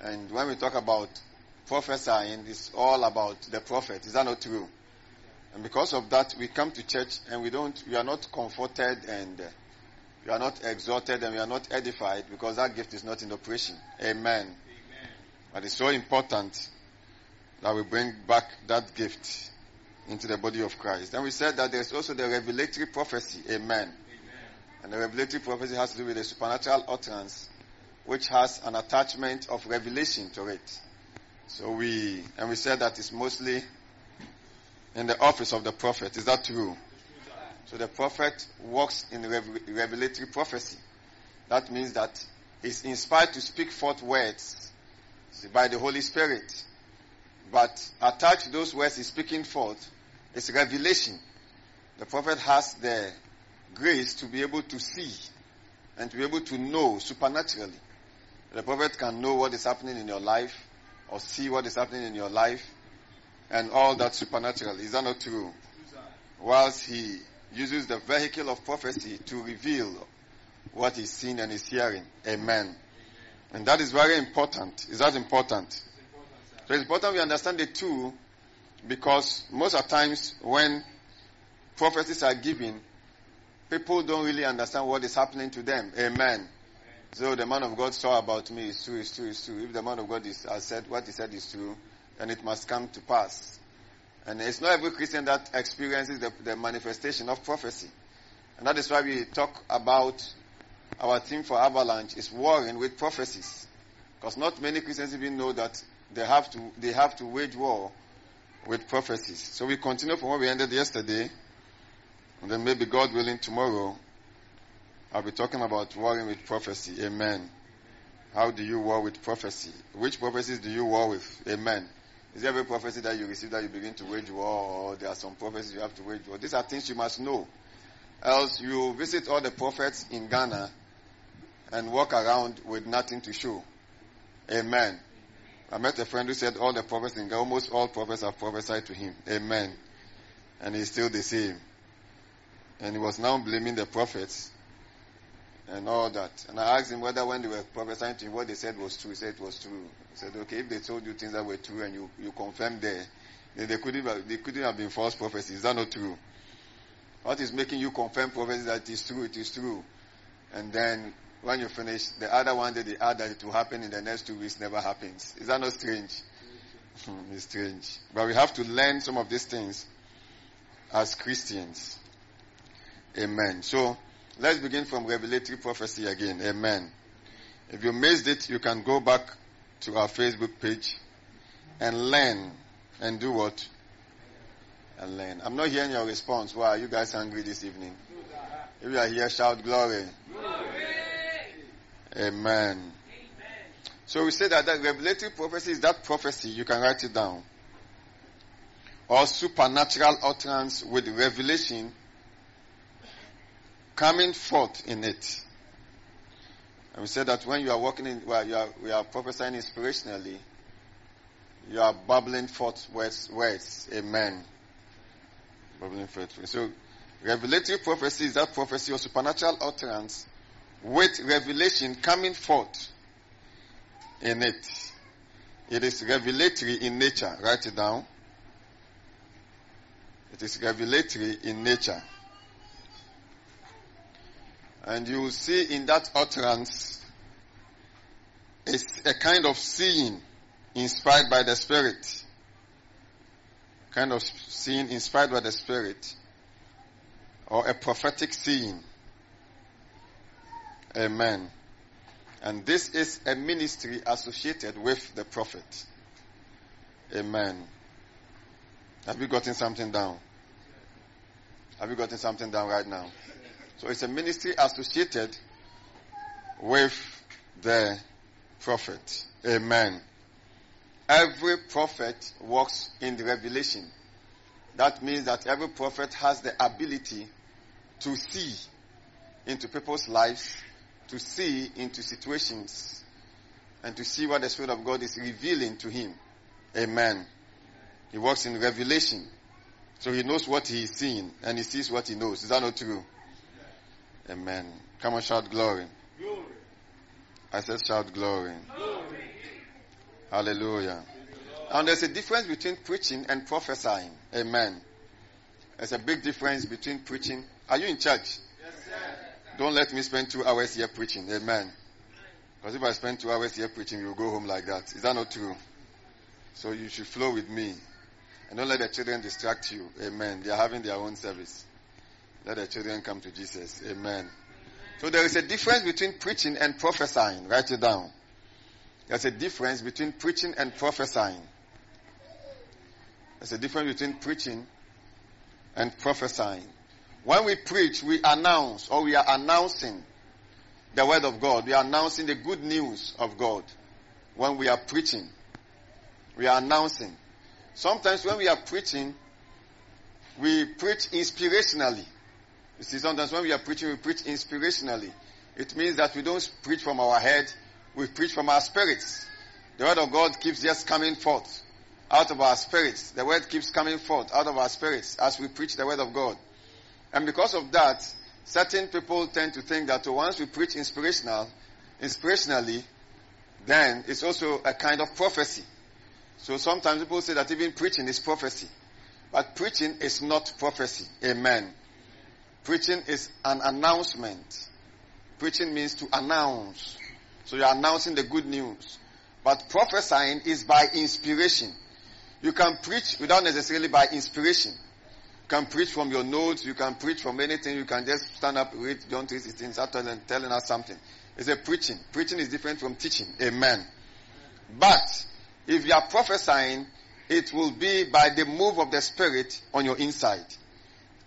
And when we talk about prophesying, it's all about the prophet. Is that not true? And because of that, we come to church and we don't, we are not comforted and uh, we are not exhorted and we are not edified because that gift is not in operation. Amen. Amen. But it's so important that we bring back that gift into the body of Christ. Then we said that there's also the revelatory prophecy. Amen. Amen. And the revelatory prophecy has to do with the supernatural utterance, which has an attachment of revelation to it. So we, and we said that it's mostly in the office of the prophet. Is that true? So the prophet works in revelatory prophecy. That means that he's inspired to speak forth words by the Holy Spirit. But attached to those words he's speaking forth is revelation. The prophet has the grace to be able to see and to be able to know supernaturally. The prophet can know what is happening in your life or see what is happening in your life and all that supernatural. Is that not true? Whilst he uses the vehicle of prophecy to reveal what he's seen and is hearing. Amen. And that is very important. Is that important? It's So it's important we understand the two because most of times when prophecies are given, people don't really understand what is happening to them. Amen. So the man of God saw about me is true, is true, is true. If the man of God is, has said what he said is true, then it must come to pass. And it's not every Christian that experiences the, the manifestation of prophecy. And that is why we talk about our theme for Avalanche is warring with prophecies. Because not many Christians even know that they have to, they have to wage war with prophecies. So we continue from where we ended yesterday. And then maybe God willing tomorrow, I'll be talking about warring with prophecy. Amen. How do you war with prophecy? Which prophecies do you war with? Amen. Is there every prophecy that you receive that you begin to wage war, or there are some prophecies you have to wage war? These are things you must know. Else you visit all the prophets in Ghana and walk around with nothing to show. Amen. I met a friend who said all the prophets in Ghana, almost all prophets have prophesied to him. Amen. And he's still the same. And he was now blaming the prophets and all that. And I asked him whether when they were prophesying to him, what they said was true. He said it was true. He said, okay, if they told you things that were true and you, you confirmed there, then they couldn't, have, they couldn't have been false prophecies. Is that not true? What is making you confirm prophecy that it is true, it is true. And then when you finish, the other one that they add that it will happen in the next two weeks never happens. Is that not strange? Hmm, it's strange. But we have to learn some of these things as Christians. Amen. So, Let's begin from revelatory prophecy again. Amen. If you missed it, you can go back to our Facebook page and learn and do what? And learn. I'm not hearing your response. Why are you guys angry this evening? If you are here, shout glory. glory. Amen. So we say that that revelatory prophecy is that prophecy. You can write it down. Or supernatural utterance with revelation coming forth in it. And we said that when you are walking in, well, you are, we are prophesying inspirationally, you are bubbling forth words, words. Amen. Bubbling forth. So, revelatory prophecy is that prophecy or supernatural utterance with revelation coming forth in it. It is revelatory in nature. Write it down. It is revelatory in nature. And you will see in that utterance is a kind of seeing inspired by the Spirit. Kind of seeing inspired by the Spirit. Or a prophetic seeing. Amen. And this is a ministry associated with the prophet. Amen. Have you gotten something down? Have you gotten something down right now? So it's a ministry associated with the prophet. Amen. Every prophet works in the revelation. That means that every prophet has the ability to see into people's lives, to see into situations, and to see what the Spirit of God is revealing to him. Amen. He works in revelation. So he knows what he is seeing and he sees what he knows. Is that not true? Amen. Come on, shout glory. glory. I said shout glory. glory. Hallelujah. And there's a difference between preaching and prophesying. Amen. There's a big difference between preaching. Are you in church? Yes, Don't let me spend two hours here preaching. Amen. Because if I spend two hours here preaching, you'll go home like that. Is that not true? So you should flow with me. And don't let the children distract you. Amen. They are having their own service. Let the children come to Jesus. Amen. So there is a difference between preaching and prophesying. Write it down. There's a difference between preaching and prophesying. There's a difference between preaching and prophesying. When we preach, we announce or we are announcing the word of God. We are announcing the good news of God. When we are preaching, we are announcing. Sometimes when we are preaching, we preach inspirationally. You see, sometimes when we are preaching, we preach inspirationally. It means that we don't preach from our head, we preach from our spirits. The word of God keeps just coming forth out of our spirits. The word keeps coming forth out of our spirits as we preach the word of God. And because of that, certain people tend to think that once we preach inspirational, inspirationally, then it's also a kind of prophecy. So sometimes people say that even preaching is prophecy. But preaching is not prophecy. Amen. Preaching is an announcement. Preaching means to announce. So you're announcing the good news. But prophesying is by inspiration. You can preach without necessarily by inspiration. You can preach from your notes, you can preach from anything, you can just stand up, read John 3.16, start telling, telling us something. It's a preaching. Preaching is different from teaching. Amen. But, if you are prophesying, it will be by the move of the Spirit on your inside.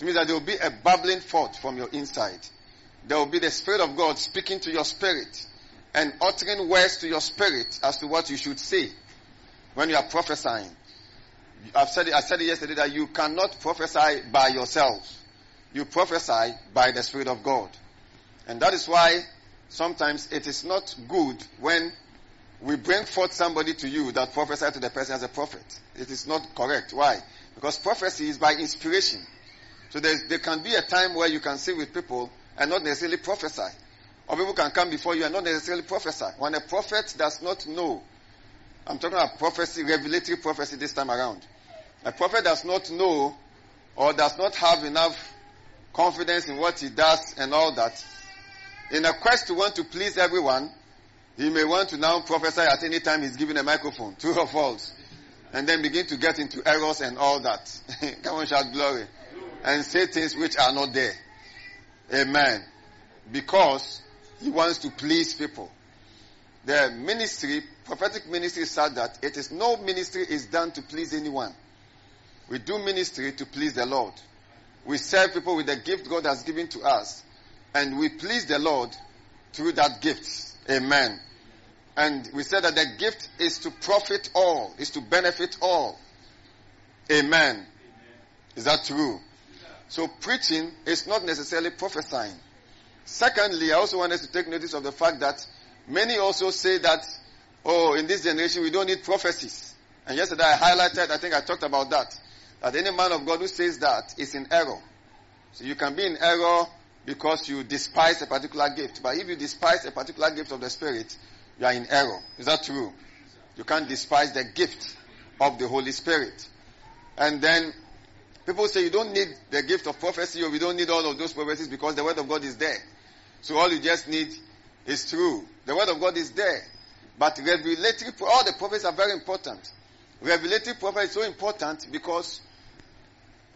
It means that there will be a bubbling forth from your inside. There will be the Spirit of God speaking to your spirit and uttering words to your spirit as to what you should say when you are prophesying. I've said it, I said it yesterday that you cannot prophesy by yourself. You prophesy by the Spirit of God. And that is why sometimes it is not good when we bring forth somebody to you that prophesy to the person as a prophet. It is not correct. Why? Because prophecy is by inspiration. So there can be a time where you can sit with people and not necessarily prophesy. Or people can come before you and not necessarily prophesy. When a prophet does not know, I'm talking about prophecy, revelatory prophecy this time around. A prophet does not know or does not have enough confidence in what he does and all that. In a quest to want to please everyone, he may want to now prophesy at any time he's given a microphone, true or false, and then begin to get into errors and all that. Come on, shout glory. And say things which are not there. Amen. Because he wants to please people. The ministry, prophetic ministry said that it is no ministry is done to please anyone. We do ministry to please the Lord. We serve people with the gift God has given to us. And we please the Lord through that gift. Amen. And we said that the gift is to profit all, is to benefit all. Amen. Amen. Is that true? So preaching is not necessarily prophesying. Secondly, I also want us to take notice of the fact that many also say that, oh, in this generation we don't need prophecies. And yesterday I highlighted, I think I talked about that, that any man of God who says that is in error. So you can be in error because you despise a particular gift. But if you despise a particular gift of the Spirit, you are in error. Is that true? You can't despise the gift of the Holy Spirit. And then people say you don't need the gift of prophecy or we don't need all of those prophecies because the word of God is there. So all you just need is true. The word of God is there. But revelatory, all the prophets are very important. Revelatory prophet is so important because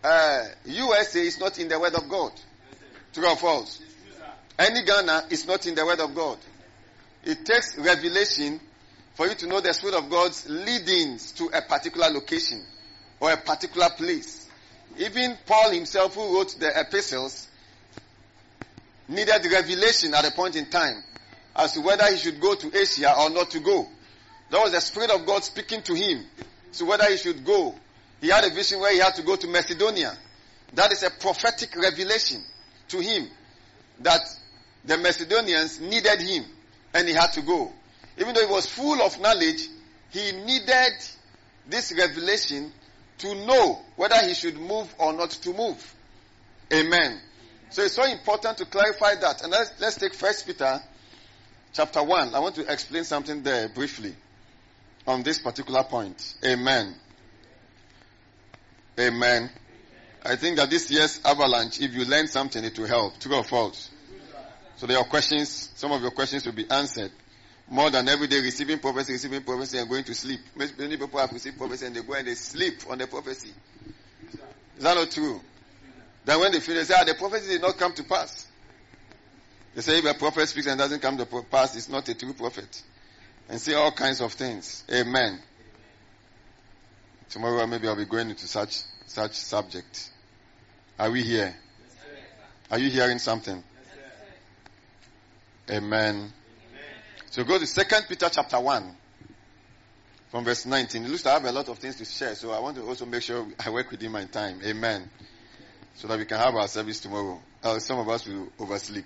uh, USA is not in the word of God. True or false? Any Ghana is not in the word of God. It takes revelation for you to know the Spirit of God's leadings to a particular location or a particular place. Even Paul himself, who wrote the epistles, needed revelation at a point in time as to whether he should go to Asia or not to go. That was the Spirit of God speaking to him. So whether he should go. He had a vision where he had to go to Macedonia. That is a prophetic revelation to him that the Macedonians needed him and he had to go. Even though he was full of knowledge, he needed this revelation to know whether he should move or not to move. Amen. So it's so important to clarify that. And let's, let's take First Peter chapter 1. I want to explain something there briefly. on this particular point. Amen. Amen. I think that this year's avalanche, if you learn something, it will help. True or false? So there are questions, some of your questions will be answered. More than every day receiving prophecy, receiving prophecy and going to sleep. Many people have received prophecy and they go and they sleep on the prophecy. Is that not true? Then when they finish, they say, ah, the prophecy did not come to pass. They say if a prophet speaks and doesn't come to pass, it's not a true prophet. And say all kinds of things. Amen. Tomorrow maybe I'll be going into such such subject. Are we here? Are you hearing something? Amen. So go to Second Peter chapter one, from verse 19. It looks like I have a lot of things to share, so I want to also make sure I work within my time. Amen. So that we can have our service tomorrow. Uh, some of us will oversleep.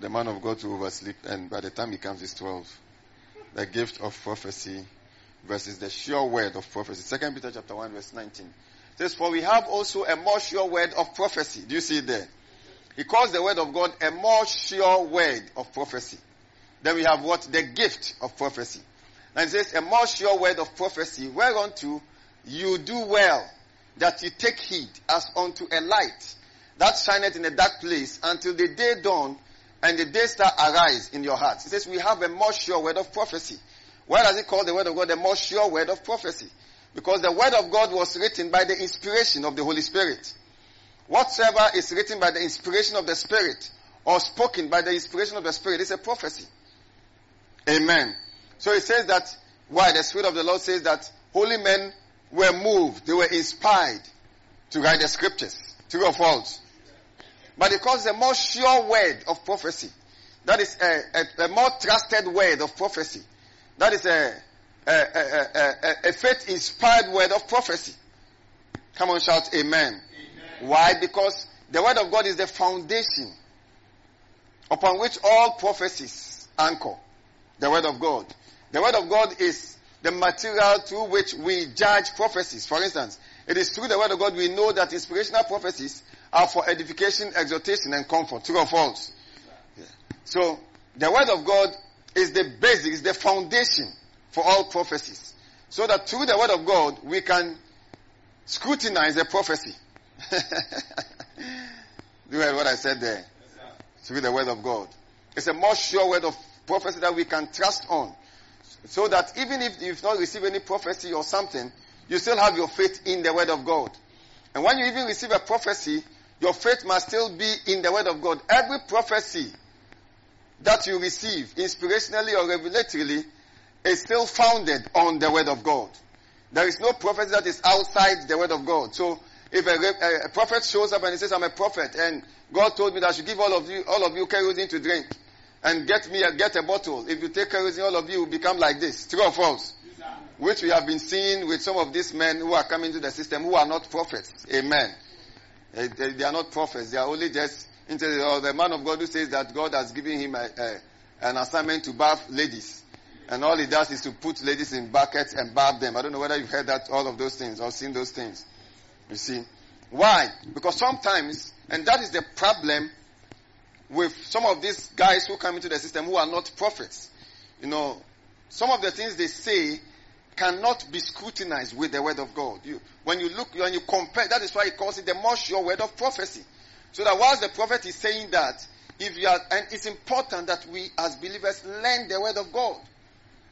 The man of God will oversleep, and by the time he comes, it's 12. The gift of prophecy versus the sure word of prophecy. Second Peter chapter 1 verse 19. It says, For we have also a more sure word of prophecy. Do you see it there? He calls the word of God a more sure word of prophecy. Then we have what? The gift of prophecy. And it says, a more sure word of prophecy, whereunto you do well that you take heed as unto a light that shineth in a dark place until the day dawn and the day star arise in your hearts. It says we have a more sure word of prophecy. Why does it call the word of God the more sure word of prophecy? Because the word of God was written by the inspiration of the Holy Spirit. Whatsoever is written by the inspiration of the Spirit or spoken by the inspiration of the Spirit is a prophecy. Amen. So it says that why the Spirit of the Lord says that holy men were moved, they were inspired to write the scriptures. True or false? But because a more sure word of prophecy, that is a, a, a more trusted word of prophecy, that is a, a, a faith inspired word of prophecy. Come on, shout amen. amen. Why? Because the word of God is the foundation upon which all prophecies anchor. The word of God. The word of God is the material through which we judge prophecies. For instance, it is through the word of God we know that inspirational prophecies are for edification, exhortation, and comfort. True or false? Yeah. So, the word of God is the basic, is the foundation for all prophecies. So that through the word of God, we can scrutinize a prophecy. Do you hear what I said there? Through the word of God. It's a more sure word of prophecy that we can trust on. So that even if you've not received any prophecy or something, you still have your faith in the word of God. And when you even receive a prophecy, your faith must still be in the word of God. Every prophecy that you receive, inspirationally or revelatorily, is still founded on the word of God. There is no prophecy that is outside the word of God. So, if a, a, prophet shows up and he says, I'm a prophet, and God told me that I should give all of you, all of you kerosene to drink, and get me, a, get a bottle. If you take kerosene, all of you will become like this. True or false? Which we have been seeing with some of these men who are coming to the system who are not prophets. Amen. They, they, they are not prophets. They are only just the, the man of God who says that God has given him a, a, an assignment to bath ladies. And all he does is to put ladies in buckets and bath them. I don't know whether you've heard that, all of those things or seen those things. You see. Why? Because sometimes, and that is the problem with some of these guys who come into the system who are not prophets. You know, some of the things they say cannot be scrutinized with the word of God. You, when you look, when you compare, that is why he calls it the more sure word of prophecy. So that whilst the prophet is saying that, if you are, and it's important that we as believers learn the word of God.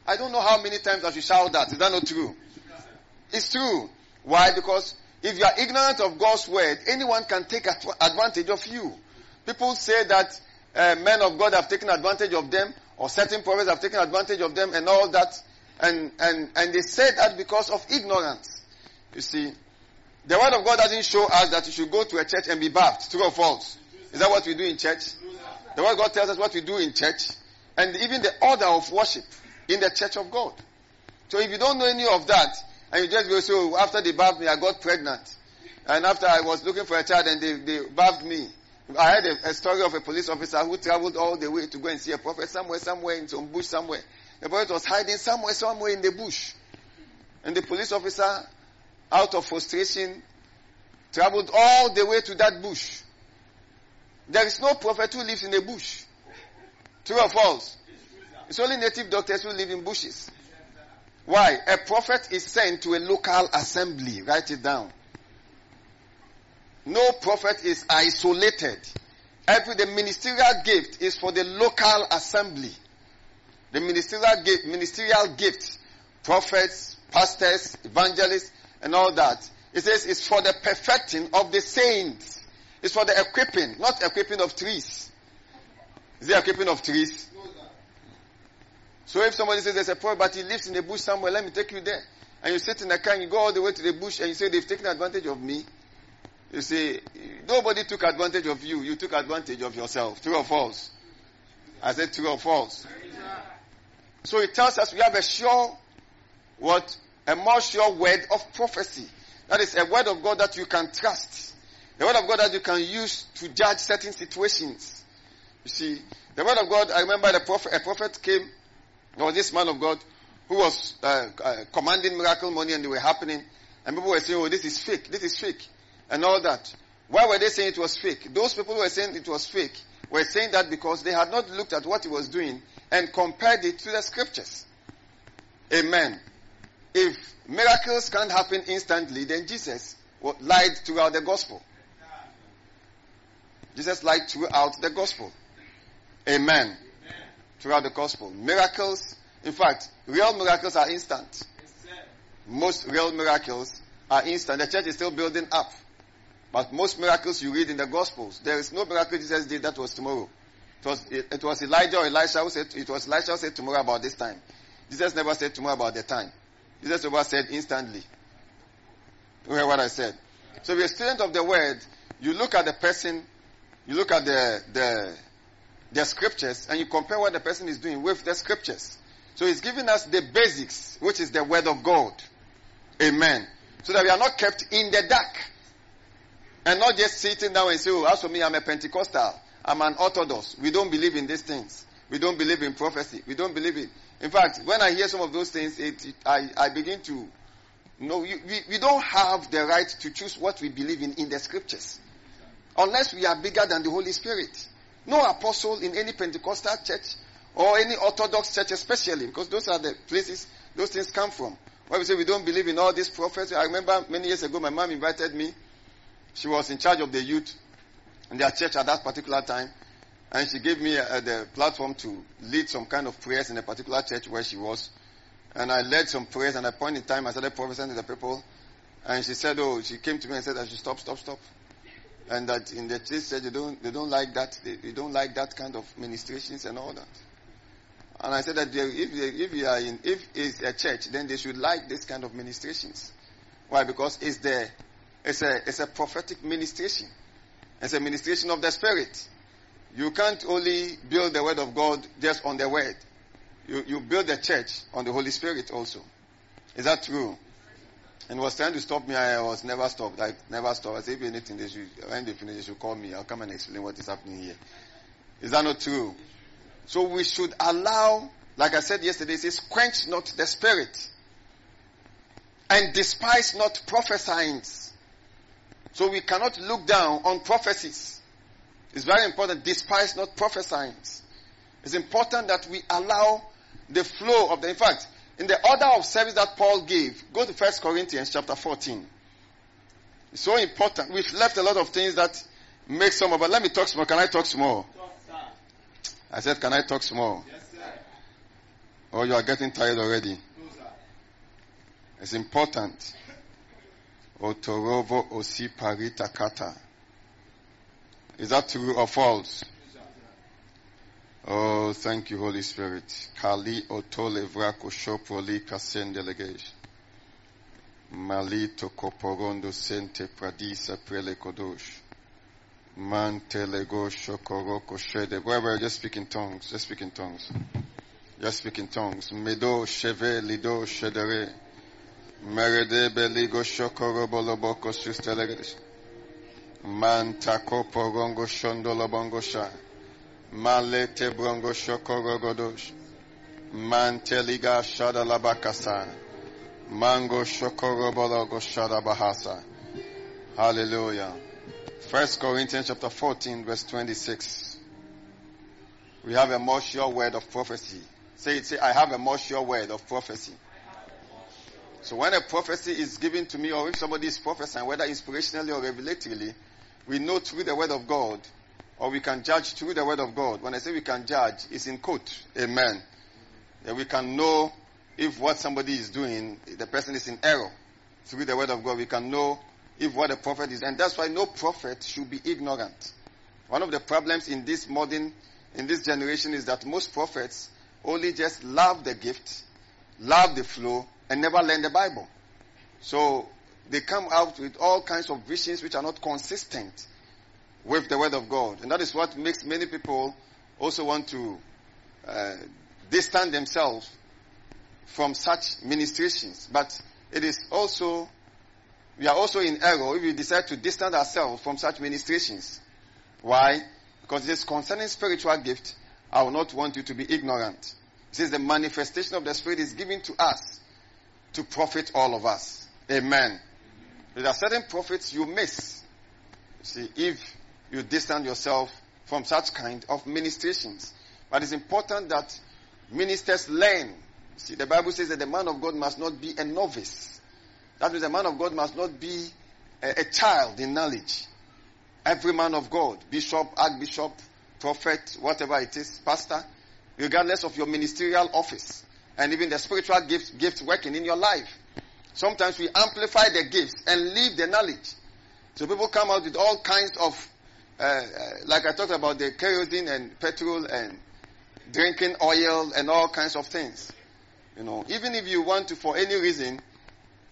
I don't know how many times I should shout that. Is that not true? It's true. Why? Because if you are ignorant of God's word, anyone can take advantage of you. People say that uh, men of God have taken advantage of them, or certain prophets have taken advantage of them, and all that. And, and, and they say that because of ignorance. You see, the word of God doesn't show us that you should go to a church and be bathed. True or false? Is that what we do in church? The word of God tells us what we do in church. And even the order of worship in the church of God. So if you don't know any of that, and you just go, so after they bathed me, I got pregnant. And after I was looking for a child and they, they bathed me. I heard a, a, story of a police officer who traveled all the way to go and see a prophet somewhere, somewhere in some bush somewhere. The prophet was hiding somewhere, somewhere in the bush. And the police officer, out of frustration, traveled all the way to that bush. There is no prophet who lives in a bush. True or false? It's only native doctors who live in bushes. Why? A prophet is sent to a local assembly. Write it down. No prophet is isolated. Every the ministerial gift is for the local assembly. The ministerial gift, ministerial gift, prophets, pastors, evangelists, and all that. It says it's for the perfecting of the saints. It's for the equipping, not equipping of trees. Is it equipping of trees? So if somebody says there's a prophet, but he lives in the bush somewhere, let me take you there. And you sit in the car and you go all the way to the bush and you say they've taken advantage of me. You see, nobody took advantage of you. You took advantage of yourself. True or false? I said true or false. So it tells us we have a sure, what? A more sure word of prophecy. That is a word of God that you can trust. The word of God that you can use to judge certain situations. You see, the word of God, I remember the prophet, a prophet came, there was this man of God who was uh, uh, commanding miracle money and they were happening. And people were saying, oh, this is fake, this is fake and all that. Why were they saying it was fake? Those people who were saying it was fake were saying that because they had not looked at what he was doing and compared it to the scriptures. Amen. If miracles can't happen instantly, then Jesus lied throughout the gospel. Jesus lied throughout the gospel. Amen. Amen. Throughout the gospel. Miracles, in fact, real miracles are instant. Most real miracles are instant. The church is still building up. But most miracles you read in the Gospels, there is no miracle Jesus did that was tomorrow. It was, it, it was Elijah or Elisha who said, it was Elisha who said tomorrow about this time. Jesus never said tomorrow about the time. Jesus never said instantly. You hear what I said? So if you're a student of the word, you look at the person, you look at the, the, the scriptures, and you compare what the person is doing with the scriptures. So he's giving us the basics, which is the word of God. Amen. So that we are not kept in the dark. And not just sitting down and say, oh, as for me, I'm a Pentecostal. I'm an Orthodox. We don't believe in these things. We don't believe in prophecy. We don't believe in. In fact, when I hear some of those things, it, it, I, I begin to no, we, we, we don't have the right to choose what we believe in in the scriptures. Unless we are bigger than the Holy Spirit. No apostle in any Pentecostal church or any Orthodox church especially, because those are the places those things come from. When we say we don't believe in all these prophets, I remember many years ago my mom invited me she was in charge of the youth in their church at that particular time. And she gave me uh, the platform to lead some kind of prayers in a particular church where she was. And I led some prayers, and at a point in time, I started prophesying to the people. And she said, "Oh, she came to me and said, I should stop, stop, stop." And that in the church they don't, they don't like that, they, they don't like that kind of ministrations and all that. And I said that if, if you are in, if it's a church, then they should like this kind of ministrations. Why? Because it's the it's a, it's a prophetic ministration. It's a ministration of the Spirit. You can't only build the Word of God just on the Word. You, you build the church on the Holy Spirit also. Is that true? And was trying to stop me. I was never stopped. I never stopped. I said, if anything, they should, when they finish, they should call me. I'll come and explain what is happening here. Is that not true? So we should allow, like I said yesterday, it says, quench not the spirit and despise not prophesying. So we cannot look down on prophecies. It's very important. Despise not prophesying. It's important that we allow the flow of the, in fact, in the order of service that Paul gave, go to 1 Corinthians chapter 14. It's so important. We've left a lot of things that make some, of but let me talk more. Can I talk some more? I said, can I talk more? Yes, sir. Oh, you are getting tired already. No, it's important. Otorovo osi parita kata. Is that true or false? Oh, thank you, Holy Spirit. Kali otole vrako shopoli kasendelegation. Malito koporondo sente pradisa prele kodosh. Mantelego shokoroko shede. Wherever, just speak in tongues. Just speak in tongues. Just speak in tongues. Medo sheve lido shedere. Merede beligo shokoro boloboko sustelegedish. Mantako porongo shondolo bongo sha. Malete brongo shokoro godosh. Manteliga shada labakasa. Mango shokoro bologo shada bahasa. Hallelujah. First Corinthians chapter 14 verse 26. We have a more sure word of prophecy. Say it, say, I have a more sure word of prophecy. So when a prophecy is given to me, or if somebody is prophesying, whether inspirationally or revelatorily, we know through the word of God, or we can judge through the word of God. When I say we can judge, it's in quote. Amen. That we can know if what somebody is doing, the person is in error. Through the word of God, we can know if what a prophet is. And that's why no prophet should be ignorant. One of the problems in this modern, in this generation is that most prophets only just love the gift, love the flow, and never learn the Bible. So they come out with all kinds of visions which are not consistent with the Word of God. And that is what makes many people also want to uh, distance themselves from such ministrations. But it is also, we are also in error if we decide to distance ourselves from such ministrations. Why? Because it is concerning spiritual gift, I will not want you to be ignorant. Says the manifestation of the Spirit is given to us to profit all of us. Amen. There are certain profits you miss. See, if you distance yourself from such kind of ministrations. But it's important that ministers learn. See, the Bible says that the man of God must not be a novice. That means the man of God must not be a, a child in knowledge. Every man of God, bishop, archbishop, prophet, whatever it is, pastor, regardless of your ministerial office and even the spiritual gifts, gifts working in your life. Sometimes we amplify the gifts and leave the knowledge. So people come out with all kinds of, uh, uh, like I talked about the kerosene and petrol and drinking oil and all kinds of things. You know, even if you want to, for any reason,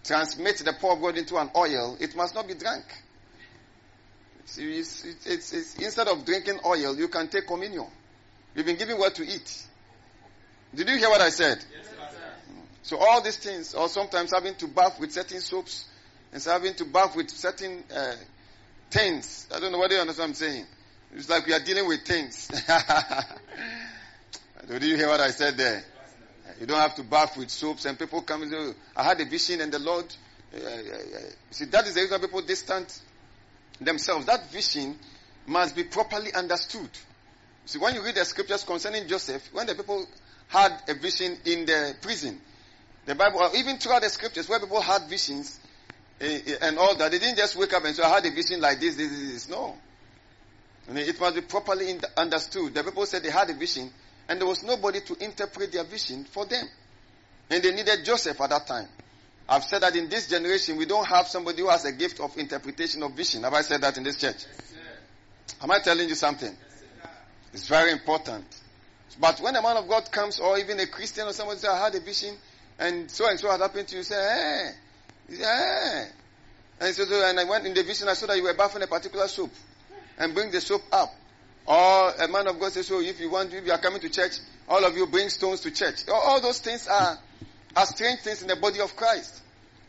transmit the power of God into an oil, it must not be drunk. It's, it's, it's, instead of drinking oil, you can take communion. You've been given what to eat. Did you hear what I said? Yes, so all these things, or sometimes having to bath with certain soaps, and having to bath with certain uh, things. I don't know whether you understand what I'm saying. It's like we are dealing with things. Did you hear what I said there? You don't have to bath with soaps, and people come and say, I had a vision, and the Lord. Uh, uh, uh see, that is the reason people distant themselves. That vision must be properly understood. See, when you read the scriptures concerning Joseph, when the people had a vision in the prison, the Bible, or even throughout the scriptures, where people had visions eh, eh, and all that, they didn't just wake up and say, I had a vision like this, this, this, this. No. it must be properly understood. The people said they had a vision, and there was nobody to interpret their vision for them. And they needed Joseph at that time. I've said that in this generation, we don't have somebody who has a gift of interpretation of vision. Have I said that in this church? Yes, Am I telling you something? Yes, it's very important. But when a man of God comes, or even a Christian or someone says, I had a vision, and so and so had happened to you, say, hey, yeah. And so, so, and I went in the vision, I saw that you were bathing a particular soap. And bring the soap up. Or a man of God says, so if you want, if you are coming to church, all of you bring stones to church. All those things are, are strange things in the body of Christ.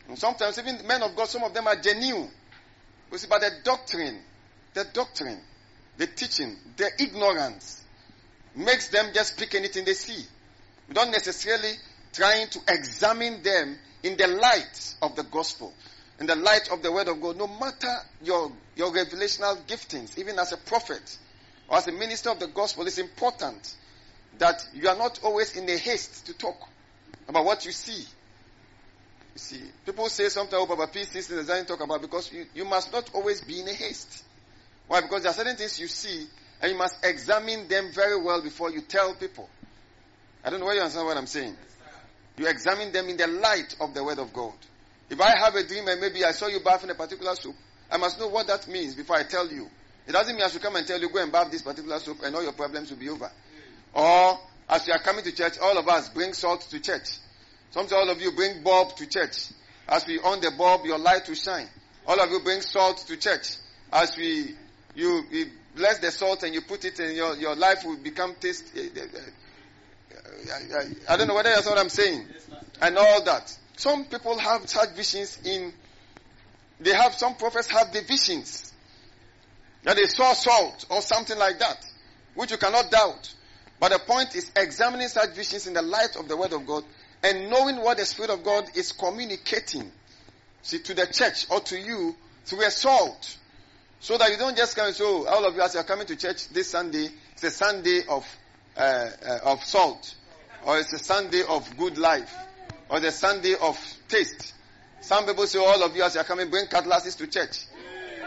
And sometimes even men of God, some of them are genuine. You see, but the doctrine, the doctrine, the teaching, the ignorance makes them just pick anything they see. Don't necessarily trying to examine them in the light of the gospel, in the light of the word of God, no matter your, your revelational giftings, even as a prophet or as a minister of the gospel, it's important that you are not always in a haste to talk about what you see. You see, people say sometimes, oh, Papa P sees things doesn't talk about because you, you must not always be in a haste. Why? Because there are certain things you see and you must examine them very well before you tell people. I don't know whether you understand what I'm saying. You examine them in the light of the Word of God. If I have a dream and maybe I saw you bath in a particular soup, I must know what that means before I tell you. It doesn't mean I should come and tell you, go and bath this particular soup and all your problems will be over. Or, as you are coming to church, all of us bring salt to church. Sometimes all of you bring bulb to church. As we on the bulb, your light will shine. All of you bring salt to church. As we, you, you bless the salt and you put it in your, your life will become taste, uh, uh, I, I, don't know whether that's what I'm saying. And all that. Some people have such visions in, they have, some prophets have the visions. That they saw salt or something like that, which you cannot doubt. But the point is examining such visions in the light of the Word of God and knowing what the Spirit of God is communicating, see, to the church or to you through a salt. So that you don't just come and say, oh, all of you as you are coming to church this Sunday, it's a Sunday of, uh, uh, of salt or it's a Sunday of good life, or the Sunday of taste. Some people say, all of you as you are coming, bring cutlasses to church.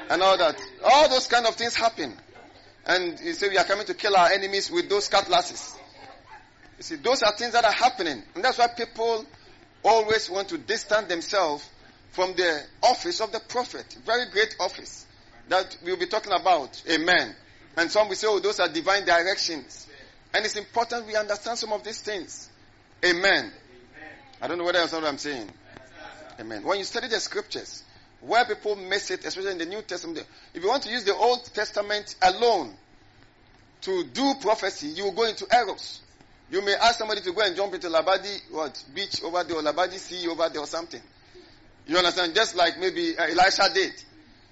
And all that. All those kind of things happen. And you say, we are coming to kill our enemies with those cutlasses. You see, those are things that are happening. And that's why people always want to distance themselves from the office of the prophet. Very great office that we'll be talking about. Amen. And some will say, oh, those are divine directions. And it's important we understand some of these things. Amen. Amen. I don't know whether you understand what I'm saying. Amen. When you study the scriptures, where people miss it, especially in the New Testament, if you want to use the Old Testament alone to do prophecy, you will go into errors. You may ask somebody to go and jump into Labadi what beach over there or Labadi Sea over there or something. You understand? Just like maybe uh, Elisha did.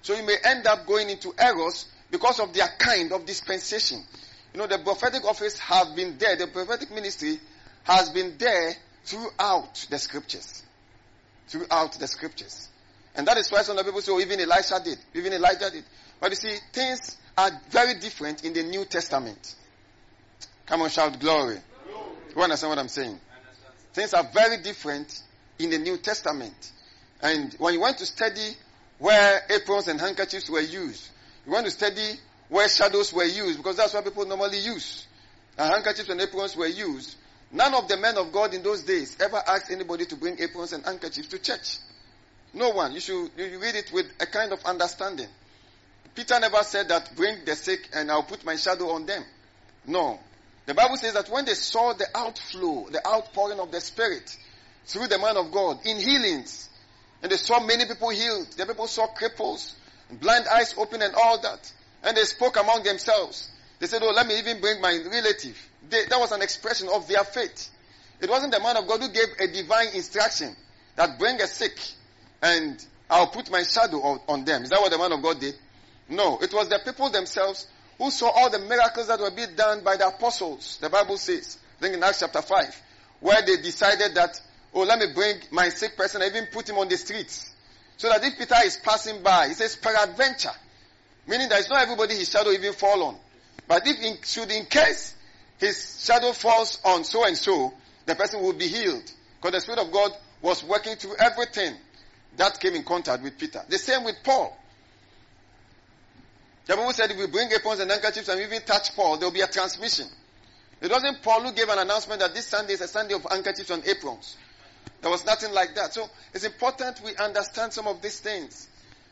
So you may end up going into errors because of their kind of dispensation. You know, the prophetic office have been there. The prophetic ministry has been there throughout the scriptures. Throughout the scriptures. And that is why some people say, oh, even Elisha did. Even Elijah did. But you see, things are very different in the New Testament. Come on, shout glory. You understand what I'm saying? Things are very different in the New Testament. And when you want to study where aprons and handkerchiefs were used, you want to study where shadows were used, because that's what people normally use. And handkerchiefs and aprons were used. None of the men of God in those days ever asked anybody to bring aprons and handkerchiefs to church. No one. You should you read it with a kind of understanding. Peter never said that bring the sick and I'll put my shadow on them. No. The Bible says that when they saw the outflow, the outpouring of the Spirit through the man of God in healings, and they saw many people healed, the people saw cripples, blind eyes open and all that, and they spoke among themselves. They said, Oh, let me even bring my relative. They, that was an expression of their faith. It wasn't the man of God who gave a divine instruction that bring a sick and I'll put my shadow on, on them. Is that what the man of God did? No, it was the people themselves who saw all the miracles that were being done by the apostles. The Bible says, I think in Acts chapter 5, where they decided that, oh, let me bring my sick person I even put him on the streets. So that if Peter is passing by, he says, peradventure. Meaning that it's not everybody his shadow even fall on. But if in, should in case his shadow falls on so and so, the person will be healed. Because the Spirit of God was working through everything that came in contact with Peter. The same with Paul. The Bible said if we bring aprons and handkerchiefs and even touch Paul, there will be a transmission. It wasn't Paul who gave an announcement that this Sunday is a Sunday of handkerchiefs and aprons. There was nothing like that. So it's important we understand some of these things.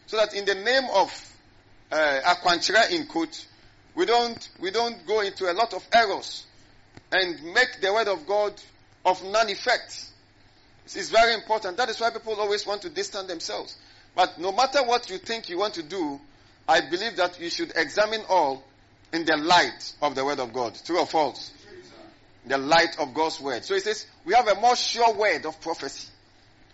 So that in the name of uh, in quote, we don't, we don't go into a lot of errors and make the word of God of none effect. It's very important. That is why people always want to distance themselves. But no matter what you think you want to do, I believe that you should examine all in the light of the word of God. True or false? The light of God's word. So he says, we have a more sure word of prophecy.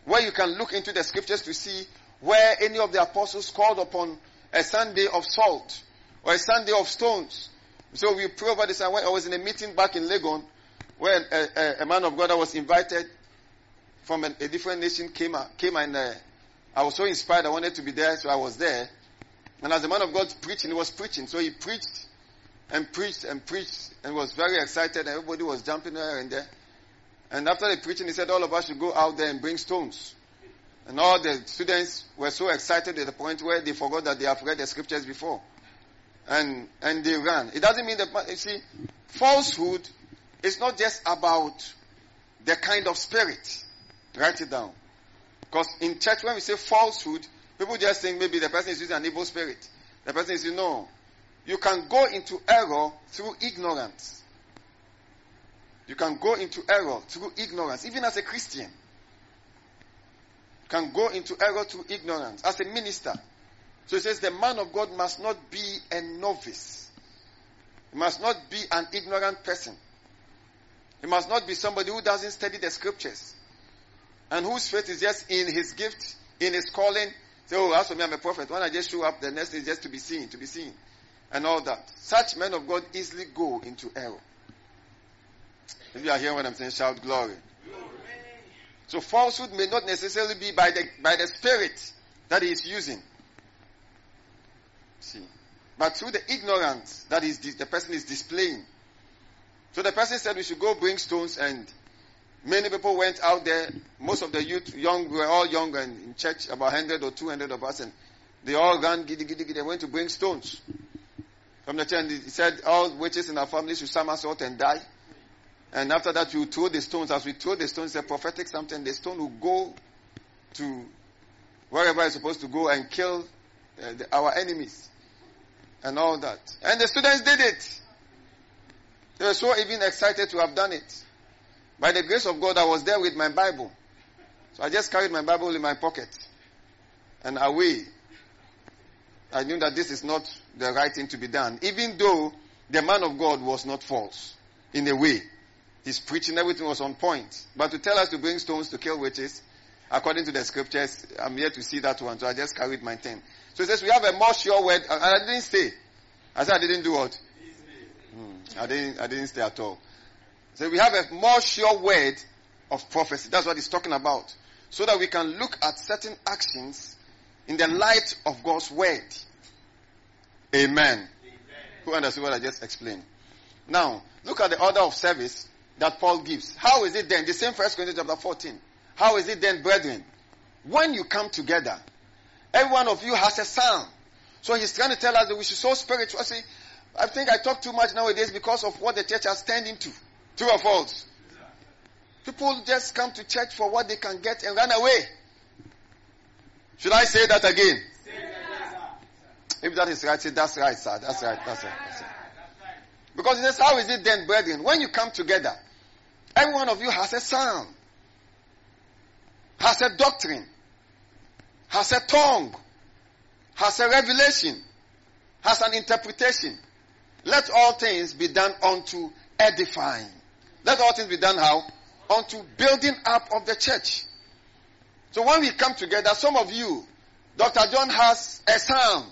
Where you can look into the scriptures to see where any of the apostles called upon a Sunday of salt or a Sunday of stones. So we pray over this. I, went, I was in a meeting back in Legon where a, a, a man of God that was invited from a, a different nation came, came and uh, I was so inspired. I wanted to be there, so I was there. And as the man of God preaching, he was preaching. So he preached and preached and preached and was very excited. And everybody was jumping there and there. And after the preaching, he said all of us should go out there and bring stones. And all the students were so excited to the point where they forgot that they have read the scriptures before. And, and they ran. It doesn't mean that, you see, falsehood is not just about the kind of spirit. Write it down. Because in church, when we say falsehood, People just think maybe the person is using an evil spirit. The person is, you know, you can go into error through ignorance. You can go into error through ignorance, even as a Christian. You can go into error through ignorance as a minister. So it says the man of God must not be a novice. He must not be an ignorant person. He must not be somebody who doesn't study the scriptures and whose faith is just in his gift, in his calling, Say, oh, as for me, I'm a prophet. When I just show up, the next is just to be seen, to be seen, and all that. Such men of God easily go into error. If you are hearing what I'm saying, shout glory. glory. So falsehood may not necessarily be by the by the spirit that he is using. See, but through the ignorance that is the person is displaying. So the person said we should go bring stones and Many people went out there. Most of the youth, young, we were all young and in church, about 100 or 200 of us, and they all ran giddy, giddy, giddy. They went to bring stones from the church. He said, All witches in our family should somersault and die. And after that, you throw the stones. As we throw the stones, it's a prophetic something. The stone will go to wherever it's supposed to go and kill uh, the, our enemies and all that. And the students did it. They were so even excited to have done it. By the grace of God, I was there with my Bible. So I just carried my Bible in my pocket. And away. I knew that this is not the right thing to be done. Even though the man of God was not false. In a way. His preaching, everything was on point. But to tell us to bring stones to kill witches, according to the scriptures, I'm yet to see that one. So I just carried my thing. So it says we have a more sure word. And I didn't stay. I said I didn't do what? Hmm. I didn't, I didn't stay at all. So we have a more sure word of prophecy. That's what he's talking about. So that we can look at certain actions in the light of God's word. Amen. Amen. Who understood what I just explained? Now, look at the order of service that Paul gives. How is it then? The same First Corinthians chapter 14. How is it then, brethren? When you come together, every one of you has a psalm. So he's trying to tell us that we should so spiritual. See, I think I talk too much nowadays because of what the church has turned into. True or false? People just come to church for what they can get and run away. Should I say that again? If that is right, say that's right, sir. That's right. That's right. That's right. Because it says, how is it then, brethren? When you come together, Every one of you has a psalm, has a doctrine, has a tongue, has a revelation, has an interpretation. Let all things be done unto edifying. Let all things be done how? Unto building up of the church. So when we come together, some of you, Dr. John has a psalm.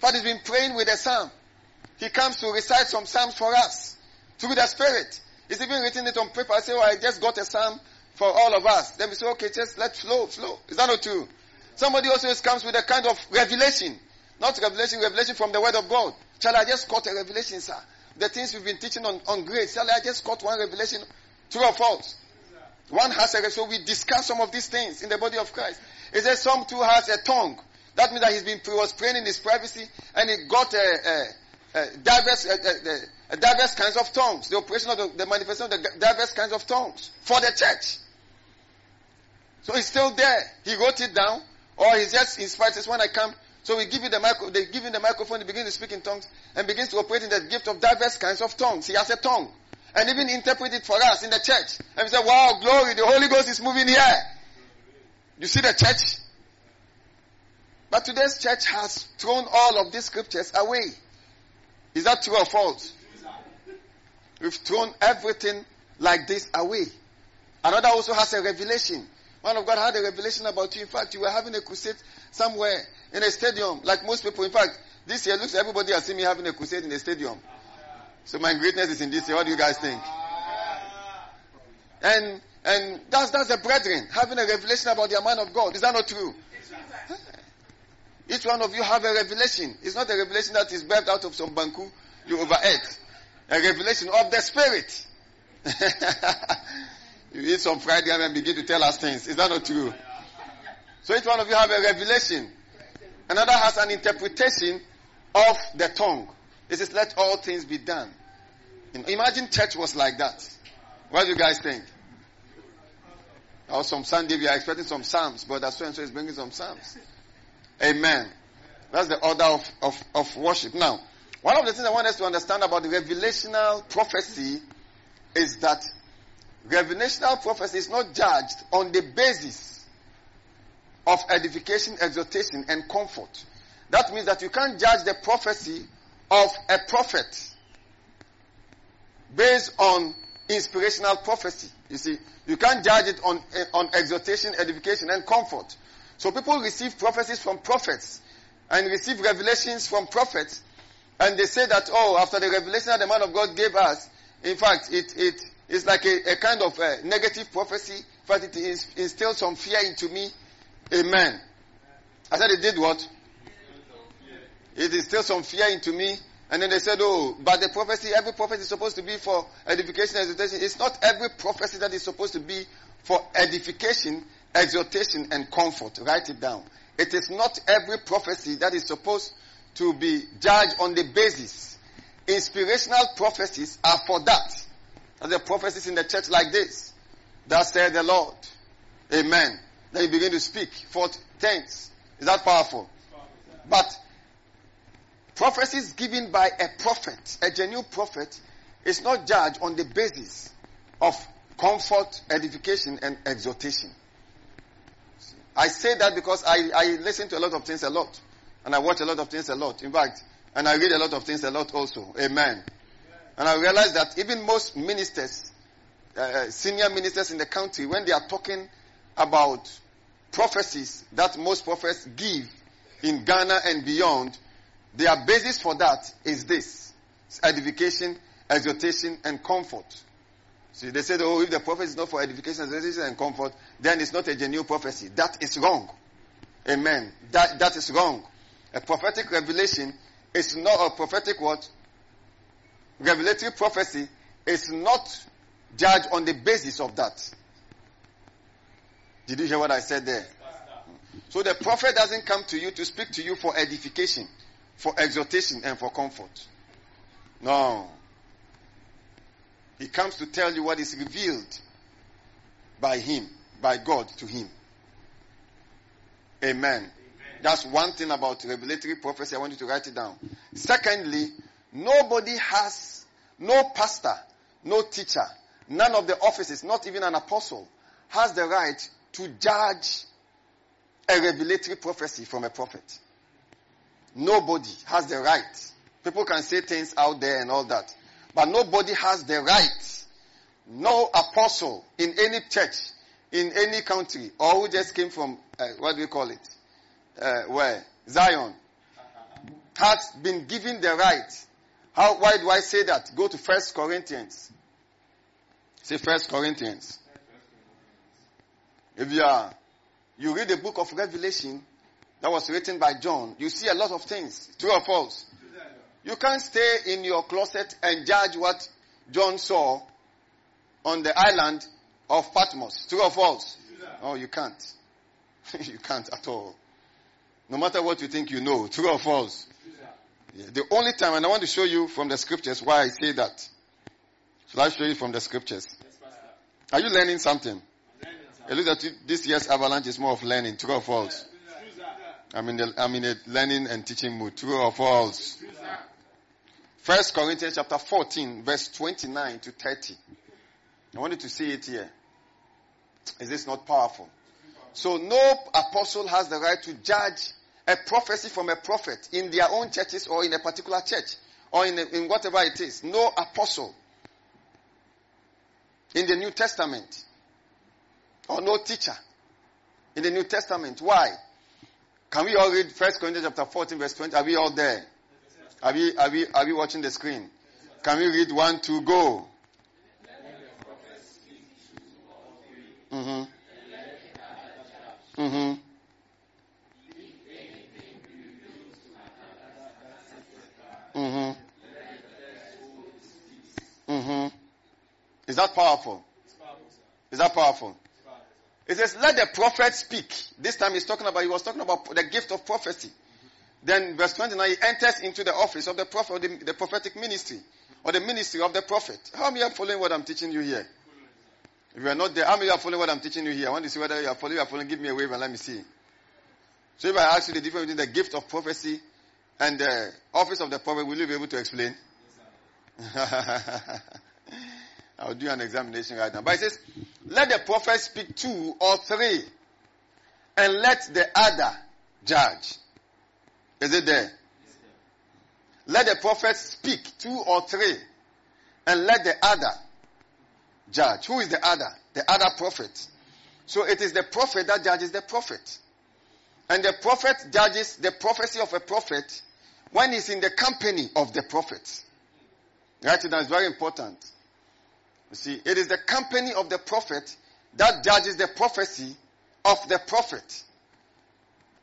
But he's been praying with a psalm. He comes to recite some psalms for us through the Spirit. He's even written it on paper. I say, oh, I just got a psalm for all of us. Then we say, okay, just let flow, flow. Is that not true? Somebody also comes with a kind of revelation. Not revelation, revelation from the word of God. Shall I just caught a revelation, sir? The things we've been teaching on, on grace. Shall I just caught one revelation? True or false? One has a, so we discuss some of these things in the body of Christ. It says some too has a tongue. That means that he's been, he was praying in his privacy and he got a, a, uh, diverse, uh, diverse kinds of tongues. The operation of the, the manifestation of the diverse kinds of tongues for the church. So it's still there. He wrote it down, or he just inspired us when I come. So we give you the micro, they give him the microphone, he begins to speak in tongues, and begins to operate in the gift of diverse kinds of tongues. He has a tongue. And even interpret it for us in the church. And we say, wow, glory, the Holy Ghost is moving here. You see the church? But today's church has thrown all of these scriptures away. Is that true or false? We've thrown everything like this away. Another also has a revelation. One of God had a revelation about you. In fact, you were having a crusade somewhere in a stadium, like most people. In fact, this year looks everybody has seen me having a crusade in a stadium. So my greatness is in this. What do you guys think? And and that's that's the brethren having a revelation about the man of God. Is that not true? Each one of you have a revelation. It's not a revelation that is birthed out of some banku you overate. A revelation of the Spirit. you eat some fried yam and begin to tell us things. Is that not true? So each one of you have a revelation. Another has an interpretation of the tongue. It says, let all things be done. Imagine church was like that. What do you guys think? Or some Sunday we are expecting some psalms, but that so and so is bringing some psalms. Amen. That's the order of, of, of worship. Now, one of the things I want us to understand about the revelational prophecy is that revelational prophecy is not judged on the basis of edification, exhortation, and comfort. That means that you can't judge the prophecy of a prophet based on inspirational prophecy. You see, you can't judge it on, eh, on exhortation, edification, and comfort. So people receive prophecies from prophets and receive revelations from prophets. And they say that, oh, after the revelation that the man of God gave us, in fact, it, it is like a, a kind of a negative prophecy. In fact, it instilled some fear into me. Amen. I said it did what? It instilled some fear into me. And then they said, oh, but the prophecy, every prophecy is supposed to be for edification, exhortation. It's not every prophecy that is supposed to be for edification, exhortation, and comfort. Write it down. It is not every prophecy that is supposed to be judged on the basis. Inspirational prophecies are for that. Are the prophecies in the church like this. Thus said the Lord. Amen. Then you begin to speak forth things. Is that powerful? But prophecies given by a prophet, a genuine prophet, is not judged on the basis of comfort, edification, and exhortation. I say that because I, I listen to a lot of things a lot. And I watch a lot of things a lot. In fact, and I read a lot of things a lot also. Amen. And I realize that even most ministers, uh, uh, senior ministers in the country, when they are talking about prophecies that most prophets give in Ghana and beyond, their basis for that is this. Edification, exhortation, and comfort. See, they said, oh, if the prophecy is not for edification, exhortation, and comfort, then it's not a genuine prophecy. That is wrong. Amen. That, that is wrong. A prophetic revelation is not a prophetic what? Revelatory prophecy is not judged on the basis of that. Did you hear what I said there? So the prophet doesn't come to you to speak to you for edification, for exhortation, and for comfort. No. He comes to tell you what is revealed by him, by God to him. Amen. That's one thing about revelatory prophecy. I want you to write it down. Secondly, nobody has, no pastor, no teacher, none of the offices, not even an apostle, has the right to judge a revelatory prophecy from a prophet. Nobody has the right. People can say things out there and all that. But nobody has the right. No apostle in any church, in any country, or who just came from, uh, what do we call it? Uh, where? Zion. Has been given the right. How, why do I say that? Go to First Corinthians. Say First Corinthians. If you are, you read the book of Revelation that was written by John, you see a lot of things. True or false? You can't stay in your closet and judge what John saw on the island of Patmos. True or false? Oh, you can't. you can't at all. No matter what you think you know, true or false. Yeah. The only time, and I want to show you from the scriptures why I say that. Shall I show you from the scriptures? Are you learning something? Looks like this year's avalanche is more of learning. True or false? I'm in, the, I'm in a learning and teaching mood. True or false? First Corinthians chapter 14, verse 29 to 30. I wanted to see it here. Is this not powerful? So no apostle has the right to judge a prophecy from a prophet in their own churches or in a particular church or in, a, in whatever it is. No apostle in the New Testament or no teacher in the New Testament. Why? Can we all read 1 Corinthians chapter 14 verse 20? Are we all there? Are we, are we, are we watching the screen? Can we read one, two, go? Mm-hmm. Mm-hmm. Mm-hmm. Mm-hmm. Is that powerful? Is that powerful? It says, let the prophet speak. This time he's talking about, he was talking about the gift of prophecy. Then verse 29, he enters into the office of the prophet, the, the prophetic ministry, or the ministry of the prophet. How many are following what I'm teaching you here? If you are not there, how many are following what I'm teaching you here? I want to see whether you are following, you are following. Give me a wave and let me see. So if I ask you the difference between the gift of prophecy and the office of the prophet, will you be able to explain? I'll do an examination right now. But it says, let the prophet speak two or three, and let the other judge. Is it there? Let the prophet speak two or three, and let the other judge. Who is the other? The other prophet. So it is the prophet that judges the prophet. And the prophet judges the prophecy of a prophet when he's in the company of the prophet. Right? That's very important. You see, it is the company of the prophet that judges the prophecy of the prophet.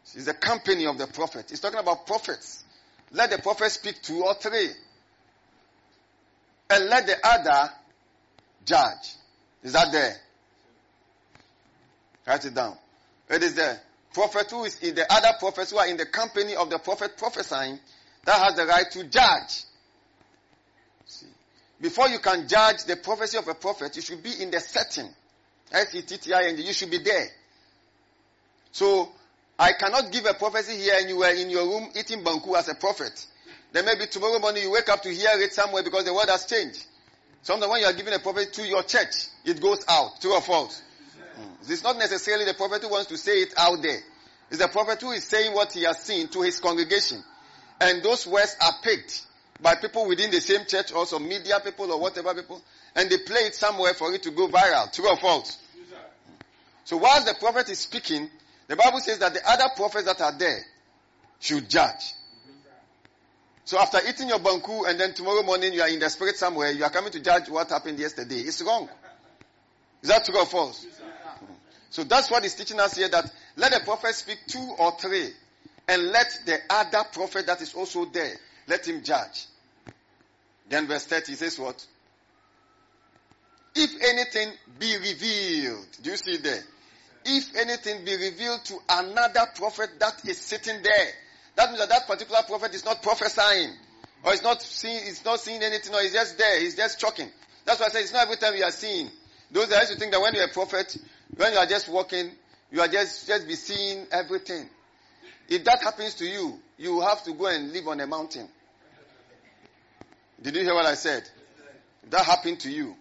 It's the company of the prophet. He's talking about prophets. let the prophet speak two or three. And let the other judge. Is that there? Write it down. It is the prophet who is in the other prophets who are in the company of the prophet prophesying that has the right to judge. Before you can judge the prophecy of a prophet, you should be in the setting. S-E-T-T-I-N-G. You should be there. So, I cannot give a prophecy here and you were in your room eating banku as a prophet. Then maybe tomorrow morning you wake up to hear it somewhere because the word has changed. Sometimes when you are giving a prophecy to your church, it goes out. True or false? Mm. It's not necessarily the prophet who wants to say it out there. It's the prophet who is saying what he has seen to his congregation. And those words are picked by people within the same church or some media people or whatever people. And they play it somewhere for it to go viral. True or false? So whilst the prophet is speaking, the Bible says that the other prophets that are there should judge. So after eating your banku and then tomorrow morning you are in the spirit somewhere, you are coming to judge what happened yesterday. It's wrong. Is that true or false? So that's what he's teaching us here that let the prophet speak two or three and let the other prophet that is also there, let him judge. Then verse 30 says what? If anything be revealed, do you see there? If anything be revealed to another prophet that is sitting there, that means that that particular prophet is not prophesying, or is not seeing, is not seeing anything, or he's just there, he's just choking. That's why I say it's not every time you are seeing. Those that used to think that when you're a prophet, when you are just walking, you are just, just be seeing everything. If that happens to you, you have to go and live on a mountain. Did you hear what I said? That happened to you.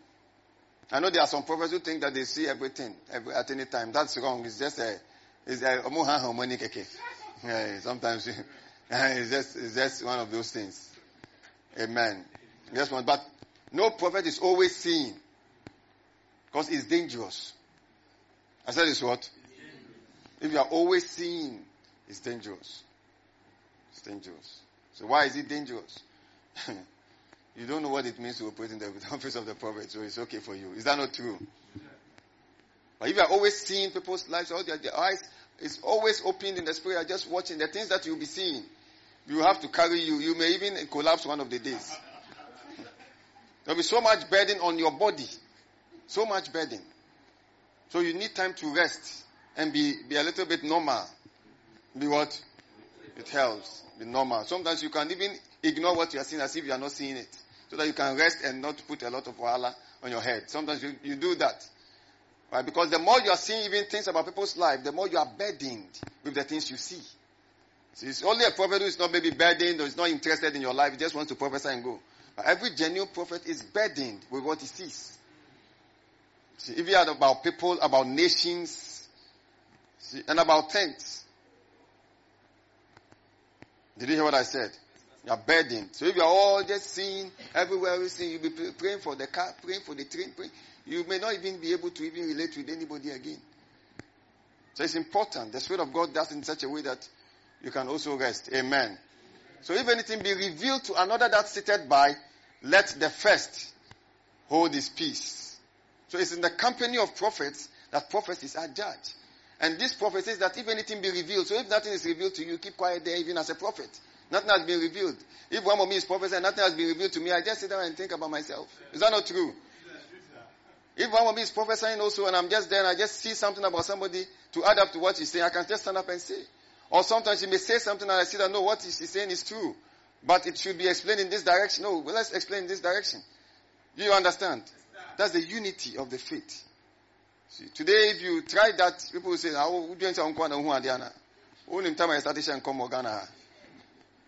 I know there are some prophets who think that they see everything every, at any time. That's wrong. It's just a, it's a, yeah, sometimes it's just, it's just one of those things. Amen. Yes, one. But no prophet is always seeing. Because it's dangerous. I said it's what? If you are always seeing, it's dangerous. It's dangerous. So why is it dangerous? you don't know what it means to operate in the office of the prophet, so it's okay for you. Is that not true? But if you are always seeing people's lives, all their, their eyes is always open in the spirit, are just watching the things that you'll be seeing. You have to carry you. You may even collapse one of the days. There'll be so much burden on your body. So much burden. So you need time to rest and be, be a little bit normal. Be what? It helps. Be normal. Sometimes you can even ignore what you are seeing as if you are not seeing it. So that you can rest and not put a lot of wahala on your head. Sometimes you, you do that. Right? Because the more you are seeing even things about people's life, the more you are burdened with the things you see. So it's only a prophet who is not maybe burdened or is not interested in your life. He just wants to prophesy and go. But every genuine prophet is burdened with what he sees. See, if you are about people, about nations, See, and about tents. Did you hear what I said? You are burdened. So if you are all just seeing everywhere we see, you'll be praying for the car, praying for the train, praying. You may not even be able to even relate with anybody again. So it's important. The Spirit of God does in such a way that you can also rest. Amen. So if anything be revealed to another that's seated by, let the first hold his peace. So it's in the company of prophets that prophecies are judged. And this prophet says that if anything be revealed, so if nothing is revealed to you, keep quiet there even as a prophet. Nothing has been revealed. If one of me is prophet and nothing has been revealed to me, I just sit down and think about myself. Is that not true? If one of me is prophesying also and I'm just there and I just see something about somebody to add up to what he's saying, I can just stand up and say. Or sometimes he may say something and I see that no, what he's saying is true. But it should be explained in this direction. No, well, let's explain in this direction. Do you understand? That's the unity of the faith. See, today, if you try that, people will say, ah, "How would you say unko na hu adiana?" Only time I started saying come Ghana.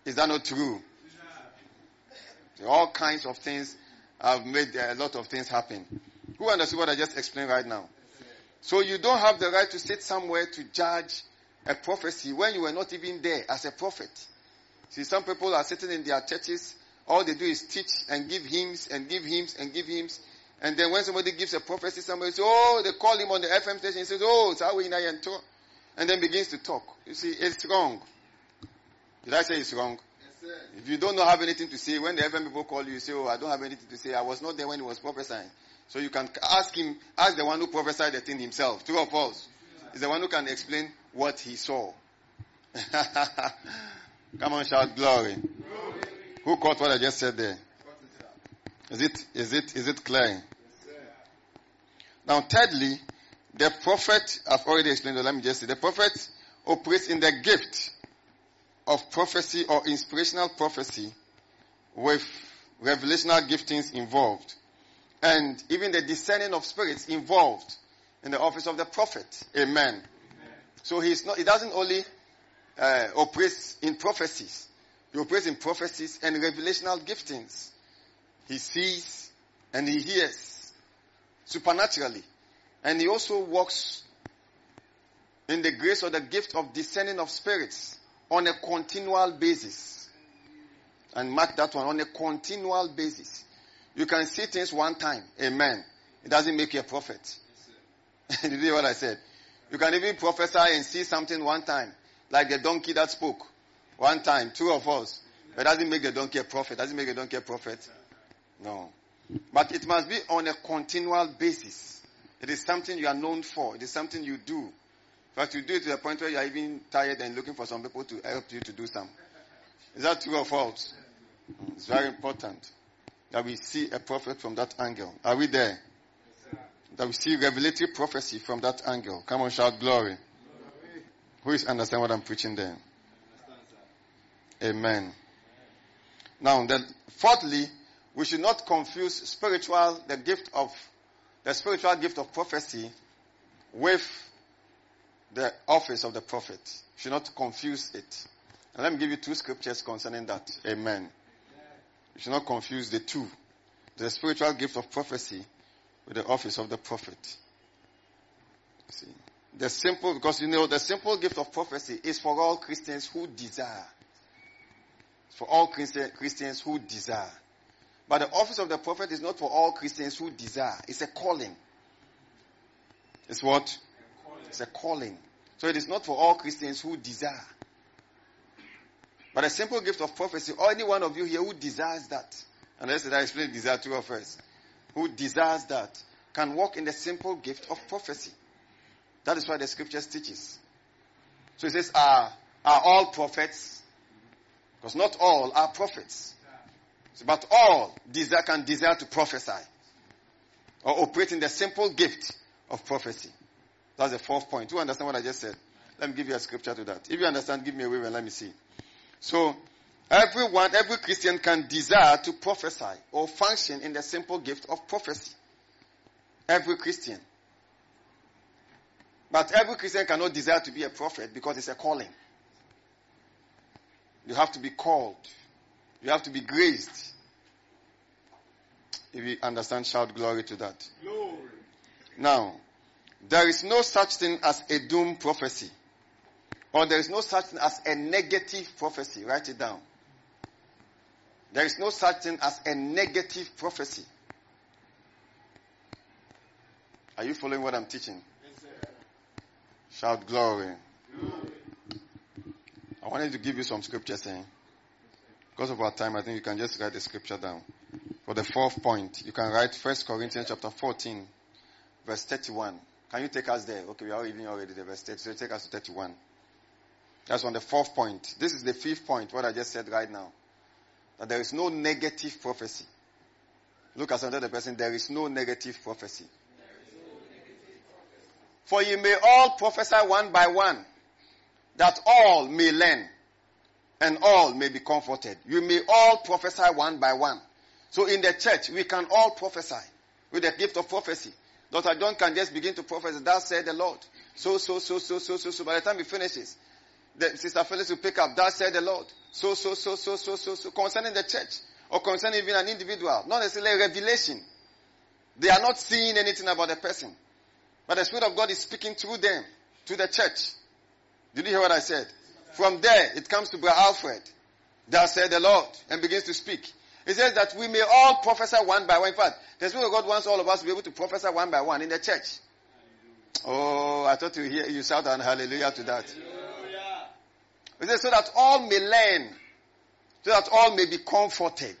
Is that not true? All kinds of things have made a lot of things happen. Who understood what I just explained right now? So you don't have the right to sit somewhere to judge a prophecy when you were not even there as a prophet. See, some people are sitting in their churches. All they do is teach and give hymns and give hymns and give hymns. And then when somebody gives a prophecy, somebody says, oh, they call him on the FM station. He says, oh, it's how we And then begins to talk. You see, it's wrong. Did I say it's wrong? Yes, if you don't have anything to say, when the heaven people call you, you say, oh, I don't have anything to say. I was not there when he was prophesying. So you can ask him, ask the one who prophesied the thing himself. True or false? He's the one who can explain what he saw. Come on, shout glory. glory. Who caught what I just said there? Is it, is it, is it clear? Now, thirdly, the prophet, I've already explained it, let me just say, the prophet operates in the gift of prophecy or inspirational prophecy with revelational giftings involved. And even the discerning of spirits involved in the office of the prophet. Amen. Amen. So he's not, he doesn't only uh, operate in prophecies. He operates in prophecies and revelational giftings. He sees and he hears supernaturally. And he also walks in the grace or the gift of discerning of spirits on a continual basis. And mark that one on a continual basis. You can see things one time. Amen. It doesn't make you a prophet. Did you hear what I said? You can even prophesy and see something one time. Like the donkey that spoke. One time. Two of us. But it doesn't make the donkey a prophet. Doesn't make the donkey a prophet. No. But it must be on a continual basis. It is something you are known for. It is something you do. In fact, you do it to the point where you are even tired and looking for some people to help you to do some. Is that true or false? Mm, it's very important that we see a prophet from that angle. Are we there? That we see revelatory prophecy from that angle. Come on, shout glory. glory. Who is understand what I'm preaching there? Amen. Now, then, fourthly, we should not confuse spiritual, the gift of, the spiritual gift of prophecy with the office of the prophet. We should not confuse it. And let me give you two scriptures concerning that. Amen. You should not confuse the two. The spiritual gift of prophecy with the office of the prophet. See. The simple, because you know, the simple gift of prophecy is for all Christians who desire. For all Christians who desire. But the office of the prophet is not for all Christians who desire. It's a calling. It's what? It's a calling. So it is not for all Christians who desire. But a simple gift of prophecy, or any one of you here who desires that, and let's I explain desire to us first, who desires that, can walk in the simple gift of prophecy. That is why the scriptures teaches. So it says, are, are all prophets? Because not all are prophets. But all desire, can desire to prophesy. Or operate in the simple gift of prophecy. That's the fourth point. Do you understand what I just said? Let me give you a scripture to that. If you understand, give me a wave and let me see. So, everyone, every Christian can desire to prophesy or function in the simple gift of prophecy. Every Christian. But every Christian cannot desire to be a prophet because it's a calling. You have to be called. You have to be graced. If you understand, shout glory to that. Glory. Now, there is no such thing as a doom prophecy. Or there is no such thing as a negative prophecy. Write it down. There is no such thing as a negative prophecy. Are you following what I'm teaching? Yes, Shout glory. glory. I wanted to give you some scripture saying. Because of our time, I think you can just write the scripture down. For the fourth point, you can write 1 Corinthians chapter 14, verse 31. Can you take us there? Okay, we are even already there, verse 30. So take us to 31. That's on the fourth point. This is the fifth point, what I just said right now. That there is no negative prophecy. Look at another person, there is no negative prophecy. For you may all prophesy one by one, that all may learn, and all may be comforted. You may all prophesy one by one. So in the church, we can all prophesy with the gift of prophecy. Dr. John can just begin to prophesy. That said the Lord. So, so, so, so, so, so, so. By the time he finishes, the Sister Phyllis will pick up, that said the Lord. So, so, so, so, so, so, so, concerning the church, or concerning even an individual, not necessarily revelation. They are not seeing anything about the person. But the Spirit of God is speaking through them, to the church. Did you hear what I said? From there, it comes to Brother Alfred. That said the Lord, and begins to speak. He says that we may all prophesy one by one. In fact, the Spirit of God wants all of us to be able to prophesy one by one in the church. Oh, I thought you hear you shout and hallelujah to that. He says, so that all may learn, so that all may be comforted.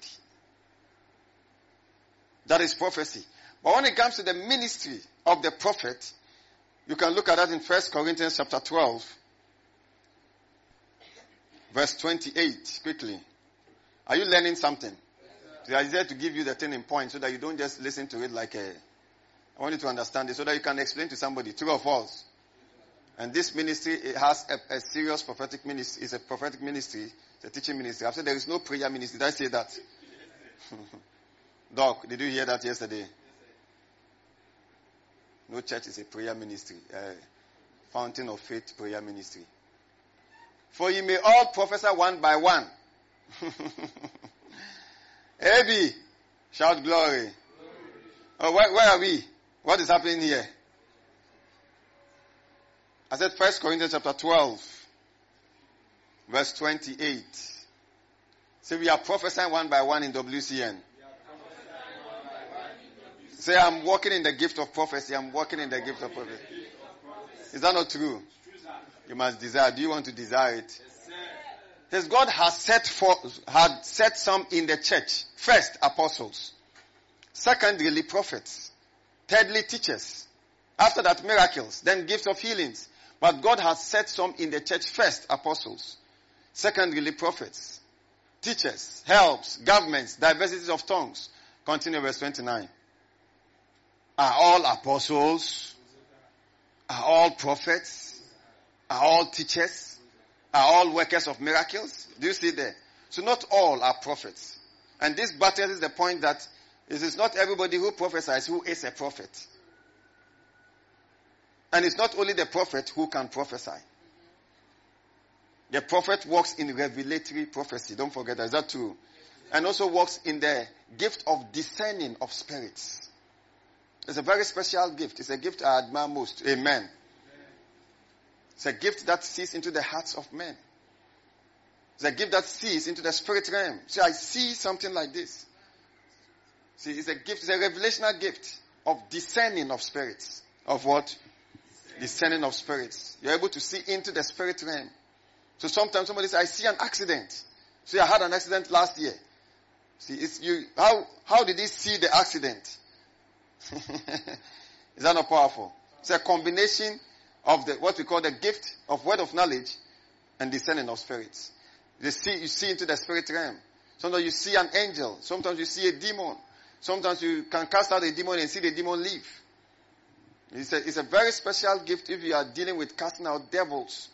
That is prophecy. But when it comes to the ministry of the prophet, you can look at that in 1 Corinthians chapter 12, verse 28, quickly. Are you learning something? So I there to give you the turning point so that you don't just listen to it like a. I want you to understand it so that you can explain to somebody true or false. And this ministry it has a, a, serious prophetic ministry. It's a prophetic ministry. It's a teaching ministry. I've said there is no prayer ministry. Did I say that? Doc, did you hear that yesterday? No church is a prayer ministry. Uh, fountain of faith prayer ministry. For you may all prophesy one by one. AB, shout glory. glory. Oh, where, where are we? What is happening here? I said First Corinthians chapter 12, verse 28. So we are prophesying one by one in WCN. Say, I'm walking in the gift of prophecy. I'm walking in the gift of prophecy. Is that not true? You must desire. Do you want to desire it? Yes, God has set for, had set some in the church. First, apostles. Secondly, prophets. Thirdly, teachers. After that, miracles. Then gifts of healings. But God has set some in the church. First, apostles. Secondly, prophets. Teachers. Helps. Governments. Diversities of tongues. Continue verse 29. Are all apostles? Are all prophets? Are all teachers? Are all workers of miracles? Do you see there? So not all are prophets. And this battles the point that it is not everybody who prophesies who is a prophet. And it's not only the prophet who can prophesy. The prophet works in revelatory prophecy. Don't forget that. Is that true? And also works in the gift of discerning of spirits. It's a very special gift. It's a gift I admire most. Amen. It's a gift that sees into the hearts of men. It's a gift that sees into the spirit realm. See, I see something like this. See, it's a gift, it's a revelational gift of discerning of spirits. Of what? Discerning of spirits. You're able to see into the spirit realm. So sometimes somebody says, I see an accident. See, I had an accident last year. See, it's you, how, how did he see the accident? Is that not powerful? It's a combination of the, what we call the gift of word of knowledge and discerning of spirits. You see, you see into the spirit realm. Sometimes you see an angel. Sometimes you see a demon. Sometimes you can cast out a demon and see the demon leave. It's a, it's a very special gift if you are dealing with casting out devils.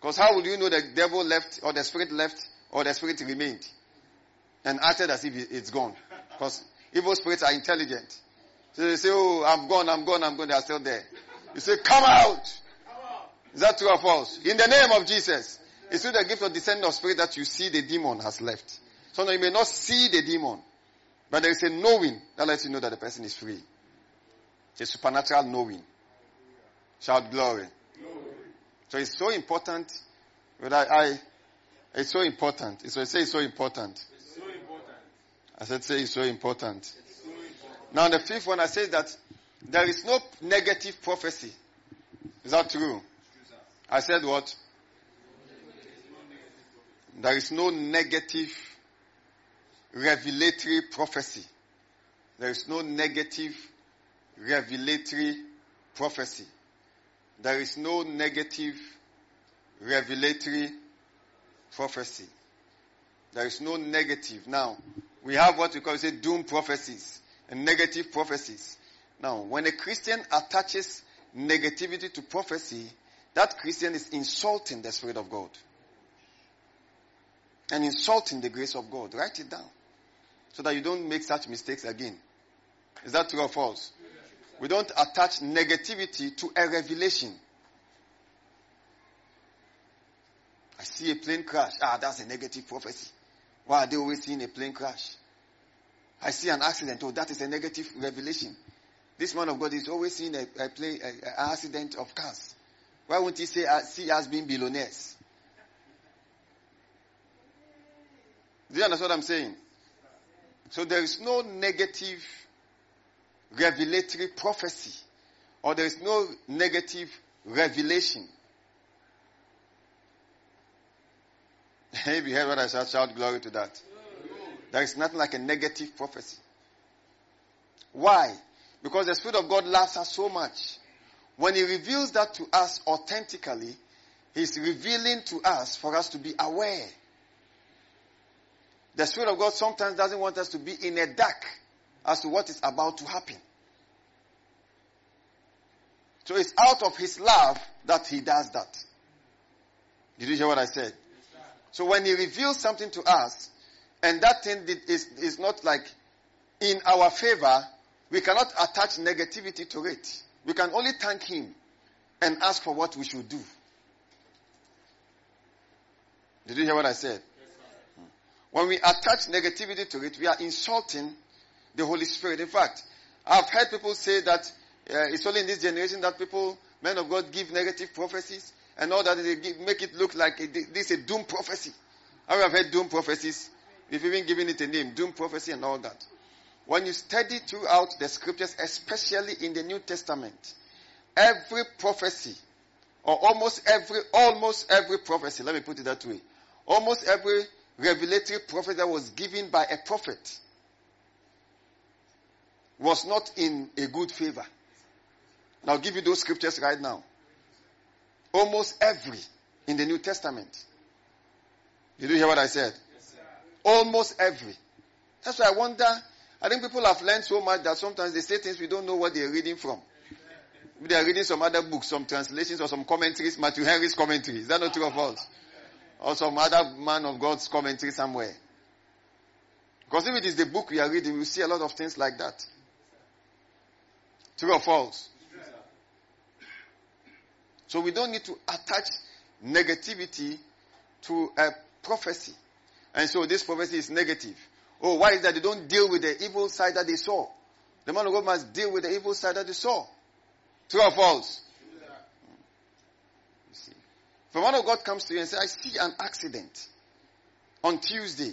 Because how will you know the devil left or the spirit left or the spirit remained and acted as if it's gone? Because evil spirits are intelligent. So they say, oh, I'm gone, I'm gone, I'm gone. They are still there. You say, come out. Is that true or false? In the name of Jesus. It's through the gift of discerning of spirit that you see the demon has left. So now you may not see the demon, but there is a knowing that lets you know that the person is free. It's a supernatural knowing. Shout glory. glory. So it's so important. But I, I it's so important. It's, I say it's so important. It's so important. I said say it's so important. It's so important. Now the fifth one I say that there is no negative prophecy. Is that true? I said what? There is no negative revelatory prophecy. There is no negative revelatory prophecy. There is no negative revelatory prophecy. There is no negative. Now, we have what we call say doom prophecies and negative prophecies. Now, when a Christian attaches negativity to prophecy, that Christian is insulting the Spirit of God. And insulting the grace of God. Write it down. So that you don't make such mistakes again. Is that true or false? We don't attach negativity to a revelation. I see a plane crash. Ah, that's a negative prophecy. Why are they always seeing a plane crash? I see an accident. Oh, that is a negative revelation. This man of God is always seeing a, a plane, an accident of cars. Why won't he say, uh, see us being billionaires? Do you understand what I'm saying? So there is no negative revelatory prophecy, or there is no negative revelation. Have you heard what I said? Shout glory to that. There is nothing like a negative prophecy. Why? Because the Spirit of God loves us so much. When He reveals that to us authentically, He's revealing to us for us to be aware. The Spirit of God sometimes doesn't want us to be in a dark as to what is about to happen. So it's out of His love that He does that. Did you hear what I said? So when He reveals something to us, and that thing is, is not like in our favor, we cannot attach negativity to it. We can only thank Him and ask for what we should do. Did you hear what I said? when we attach negativity to it, we are insulting the Holy Spirit. In fact, I've heard people say that uh, it's only in this generation that people, men of God, give negative prophecies and all that. They give, make it look like a, this is a doom prophecy. I have heard doom prophecies. We've even given it a name, doom prophecy and all that. When you study throughout the scriptures, especially in the New Testament, every prophecy, or almost every, almost every prophecy, let me put it that way, almost every revelatory prophecy that was given by a prophet was not in a good favor. And I'll give you those scriptures right now. Almost every in the New Testament. Did you hear what I said? Yes, Almost every. That's why I wonder I think people have learned so much that sometimes they say things we don't know what they're reading from. They are reading some other books, some translations or some commentaries, Matthew Henry's commentary. Is that not true of us? Or some other man of God's commentary somewhere. Because if it is the book we are reading, we see a lot of things like that. True or false? So we don't need to attach negativity to a prophecy. And so this prophecy is negative. Oh, why is that they don't deal with the evil side that they saw? The man of God must deal with the evil side that they saw. True or false? You see. If a man of God comes to you and says, I see an accident on Tuesday,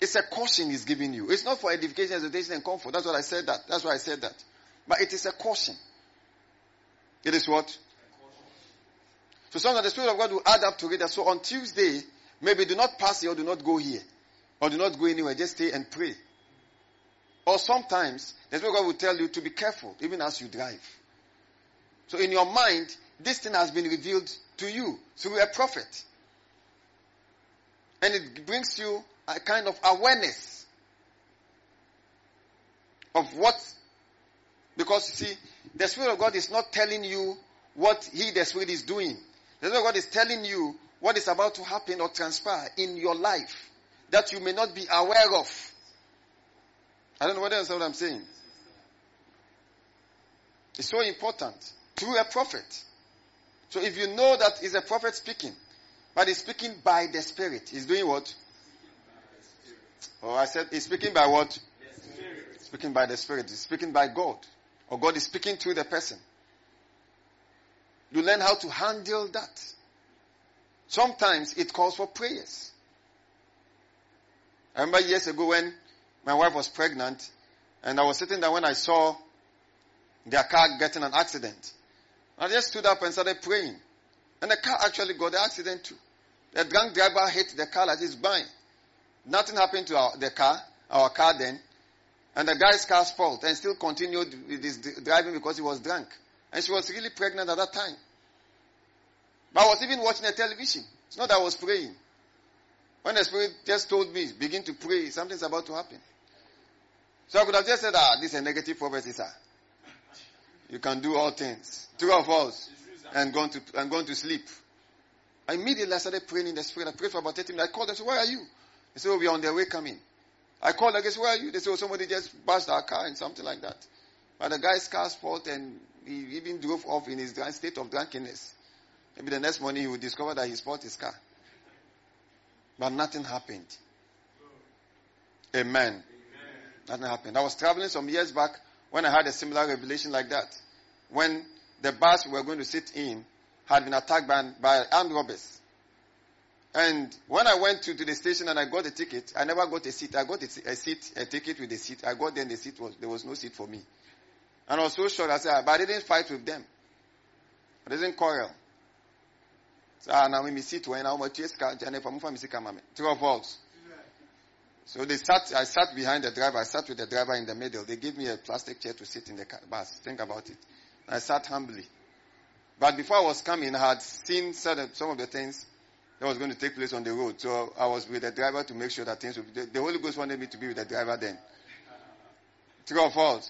it's a caution he's giving you. It's not for edification, exhortation, and comfort. That's what I said that. That's why I said that. But it is a caution. It is what? So sometimes the Spirit of God will add up to it. So on Tuesday, maybe do not pass here or do not go here. Or do not go anywhere, just stay and pray. Or sometimes, the Spirit God will tell you to be careful, even as you drive. So in your mind, this thing has been revealed to you through a prophet. And it brings you a kind of awareness of what, because you see, the Spirit of God is not telling you what He, the Spirit, is doing. The Spirit of God is telling you what is about to happen or transpire in your life that you may not be aware of. I don't know whether that's what I'm saying. It's so important. Through a prophet. So if you know that he's a prophet speaking, but he's speaking by the Spirit, he's doing what? Oh, I said he's speaking by what? Speaking by the Spirit. He's speaking by God. Or God is speaking through the person. You learn how to handle that. Sometimes it calls for prayers. I remember years ago when my wife was pregnant and I was sitting there when I saw their car getting an accident. I just stood up and started praying. And the car actually got the accident too. The drunk driver hit the car like this, bang. Nothing happened to our, the car, our car then. And the guy's car's fault and still continued with his driving because he was drunk. And she was really pregnant at that time. But I was even watching the television. It's not that I was praying. When the Spirit just told me, begin to pray, something's about to happen. So I could have just said, ah, this is a negative prophecy, sir. You can do all things. True or false? And gone to, and gone to sleep. I immediately I started praying in the Spirit. I prayed for about 30 minutes. I called them, said, where are you? They said, oh, we're on their way coming. I called, I guess, where are you? They said, oh, somebody just bashed our car and something like that. But the guy's car's fault and he even drove off in his state of drunkenness. Maybe the next morning he would discover that he spoiled his car. But nothing happened. Amen. Amen. Nothing happened. I was traveling some years back when I had a similar revelation like that. When the bus we were going to sit in had been attacked by, by armed robbers. And when I went to, to the station and I got a ticket, I never got a seat. I got a, a seat, a ticket with a seat. I got there and the seat was, there was no seat for me. And I was so sure I said, ah, but I didn't fight with them. I didn't quarrel. Ah, now we sit when I'm True or false? So they sat, I sat behind the driver, I sat with the driver in the middle. They gave me a plastic chair to sit in the bus. Think about it. I sat humbly. But before I was coming, I had seen some of the things that was going to take place on the road. So I was with the driver to make sure that things would be, the, the Holy Ghost wanted me to be with the driver then. True or false?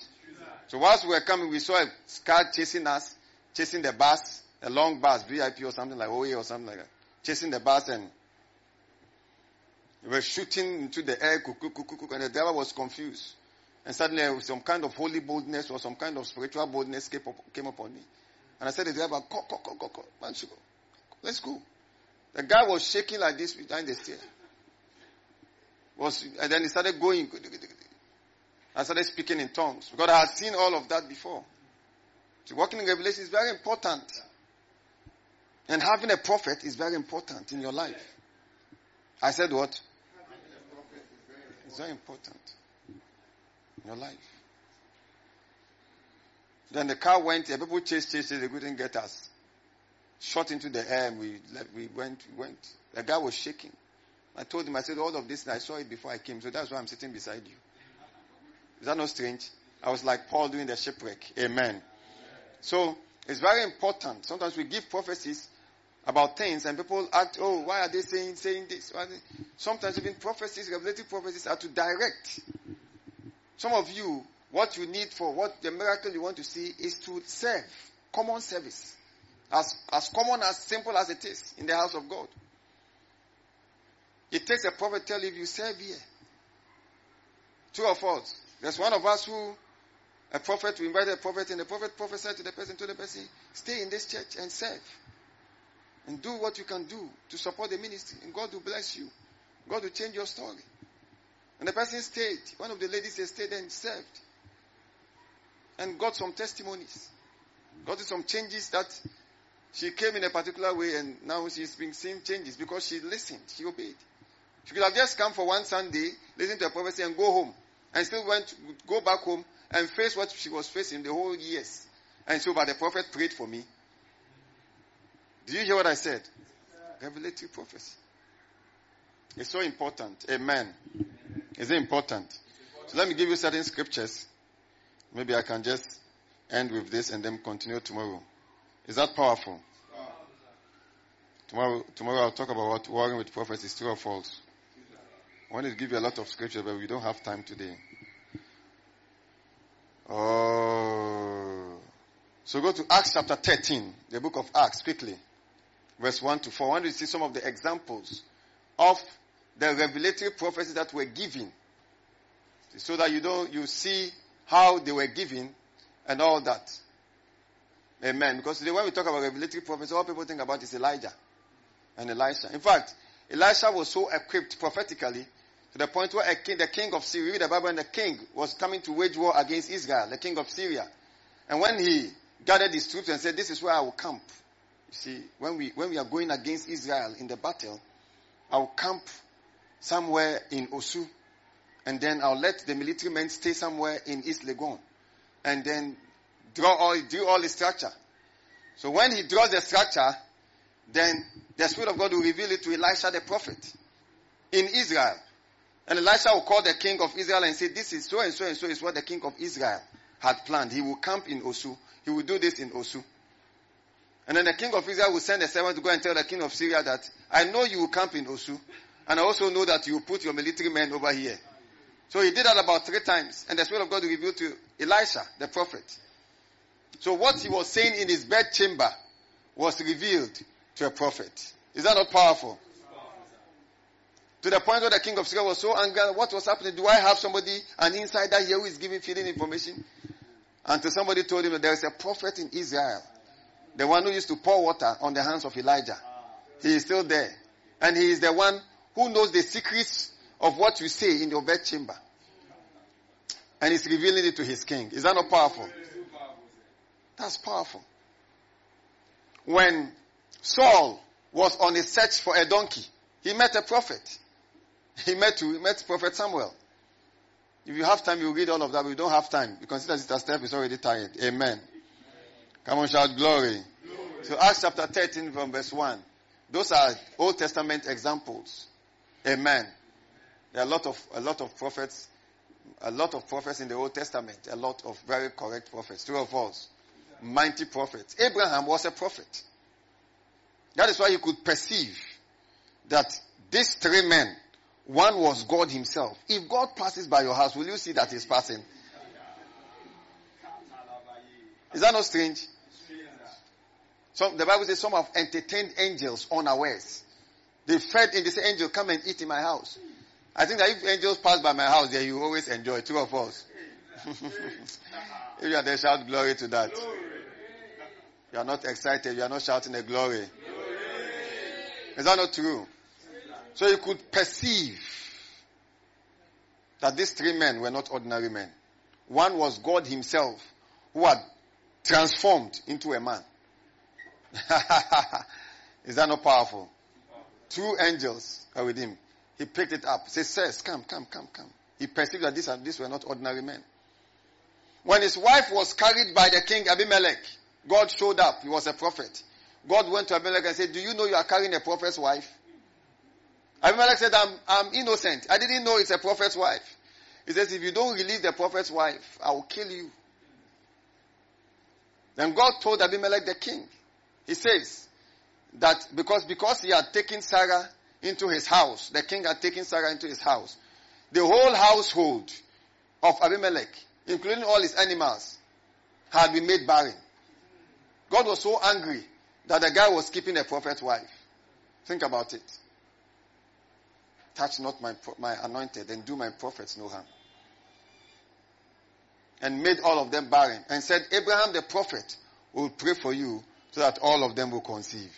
So whilst we were coming, we saw a car chasing us, chasing the bus, a long bus, VIP or something like OA or something like that, chasing the bus and we were shooting into the air, and the driver was confused. And suddenly some kind of holy boldness or some kind of spiritual boldness came, up, came upon me. And I said to the driver, go, go, go, go, go. Let's go. The guy was shaking like this behind the steer. Was, and then he started going. I started speaking in tongues because I had seen all of that before. So working in revelation is very important. And having a prophet is very important in your life. I said what? It's very important in your life. Then the car went, the people chased, chased, they couldn't get us. Shot into the air and we, we went, we went. The guy was shaking. I told him, I said, all of this, I saw it before I came, so that's why I'm sitting beside you. Is that not strange? I was like Paul doing the shipwreck. Amen. So, it's very important. Sometimes we give prophecies about things and people act, oh, why are they saying, saying this? Sometimes even prophecies, revelative prophecies are to direct. Some of you, what you need for what the miracle you want to see is to serve. Common service. As, as common, as simple as it is in the house of God. It takes a prophet to tell you if you serve here. True or false? There's one of us who, a prophet, we invited a prophet, and the prophet prophesied to the person, to the person, stay in this church and serve. And do what you can do to support the ministry. And God will bless you. God will change your story. And the person stayed. One of the ladies stayed and served. And got some testimonies. Got some changes that she came in a particular way and now she's been seeing changes because she listened. She obeyed. She could have just come for one Sunday, listen to a prophecy and go home. And still went, go back home and face what she was facing the whole years. And so, but the prophet prayed for me. Did you hear what I said? Revelative prophecy. It's so important. Amen. Is it important? So let me give you certain scriptures. Maybe I can just end with this and then continue tomorrow. Is that powerful? Tomorrow, tomorrow I'll talk about what warring with prophets is true or false. I wanted to give you a lot of scripture, but we don't have time today. Oh. So go to Acts chapter 13, the book of Acts, quickly. Verse 1 to 4. I want to see some of the examples of the revelatory prophecies that were given. So that you know, you see how they were given and all that. Amen. Because today when we talk about revelatory prophecy, all people think about is Elijah and Elisha. In fact, Elisha was so equipped prophetically to the point where king, the king of Syria, read the Bible, and the king was coming to wage war against Israel, the king of Syria. And when he gathered his troops and said, this is where I will camp. See, when we, when we are going against Israel in the battle, I will camp somewhere in Osu. And then I'll let the military men stay somewhere in East Legon. And then draw all, do all the structure. So when he draws the structure, then the Spirit of God will reveal it to Elisha the prophet in Israel. And Elisha will call the king of Israel and say, this is so and so and so is what the king of Israel had planned. He will camp in Osu. He will do this in Osu. And then the king of Israel will send a servant to go and tell the king of Syria that, I know you will camp in Osu. And I also know that you will put your military men over here. So he did that about three times. And the Spirit of God revealed to Elisha, the prophet. So what he was saying in his bed chamber was revealed to a prophet. Is that not powerful? To the point where the king of Syria was so angry, what was happening? Do I have somebody, an insider here who is giving, feeding information? Until somebody told him that there is a prophet in Israel. The one who used to pour water on the hands of Elijah. He is still there. And he is the one who knows the secrets of what you say in your bed chamber. And he's revealing it to his king. Is that not powerful? That's powerful. When Saul was on a search for a donkey, he met a prophet. He met? He met Prophet Samuel. If you have time, you read all of that. But we don't have time. You consider Sister Steph is already tired. Amen. Come on, shout glory. glory. So Acts chapter 13 from verse 1. Those are Old Testament examples. Amen. There are a lot of, a lot of prophets, a lot of prophets in the Old Testament, a lot of very correct prophets, true or false. Mighty prophets. Abraham was a prophet. That is why you could perceive that these three men, one was God himself. If God passes by your house, will you see that he's passing? Is that not strange? Some, the Bible says some have entertained angels unawares. They fed in this angel, come and eat in my house. I think that if angels pass by my house, there you always enjoy two of us. if you are there, shout glory to that. You are not excited, you are not shouting a glory. Is that not true? So you could perceive that these three men were not ordinary men. One was God Himself who had transformed into a man. Is that not powerful? Two angels are with him. He picked it up. Says, Says, come, come, come, come. He perceived that these, these were not ordinary men. When his wife was carried by the king Abimelech, God showed up. He was a prophet. God went to Abimelech and said, Do you know you are carrying a prophet's wife? Abimelech said, I'm, I'm innocent. I didn't know it's a prophet's wife. He says, If you don't release the prophet's wife, I will kill you. Then God told Abimelech the king, He says that because, because he had taken Sarah into his house, the king had taken Sarah into his house, the whole household of Abimelech, including all his animals, had been made barren. God was so angry that the guy was keeping a prophet's wife. Think about it. Touch not my, my anointed and do my prophets no harm. And made all of them barren. And said, Abraham the prophet will pray for you so that all of them will conceive.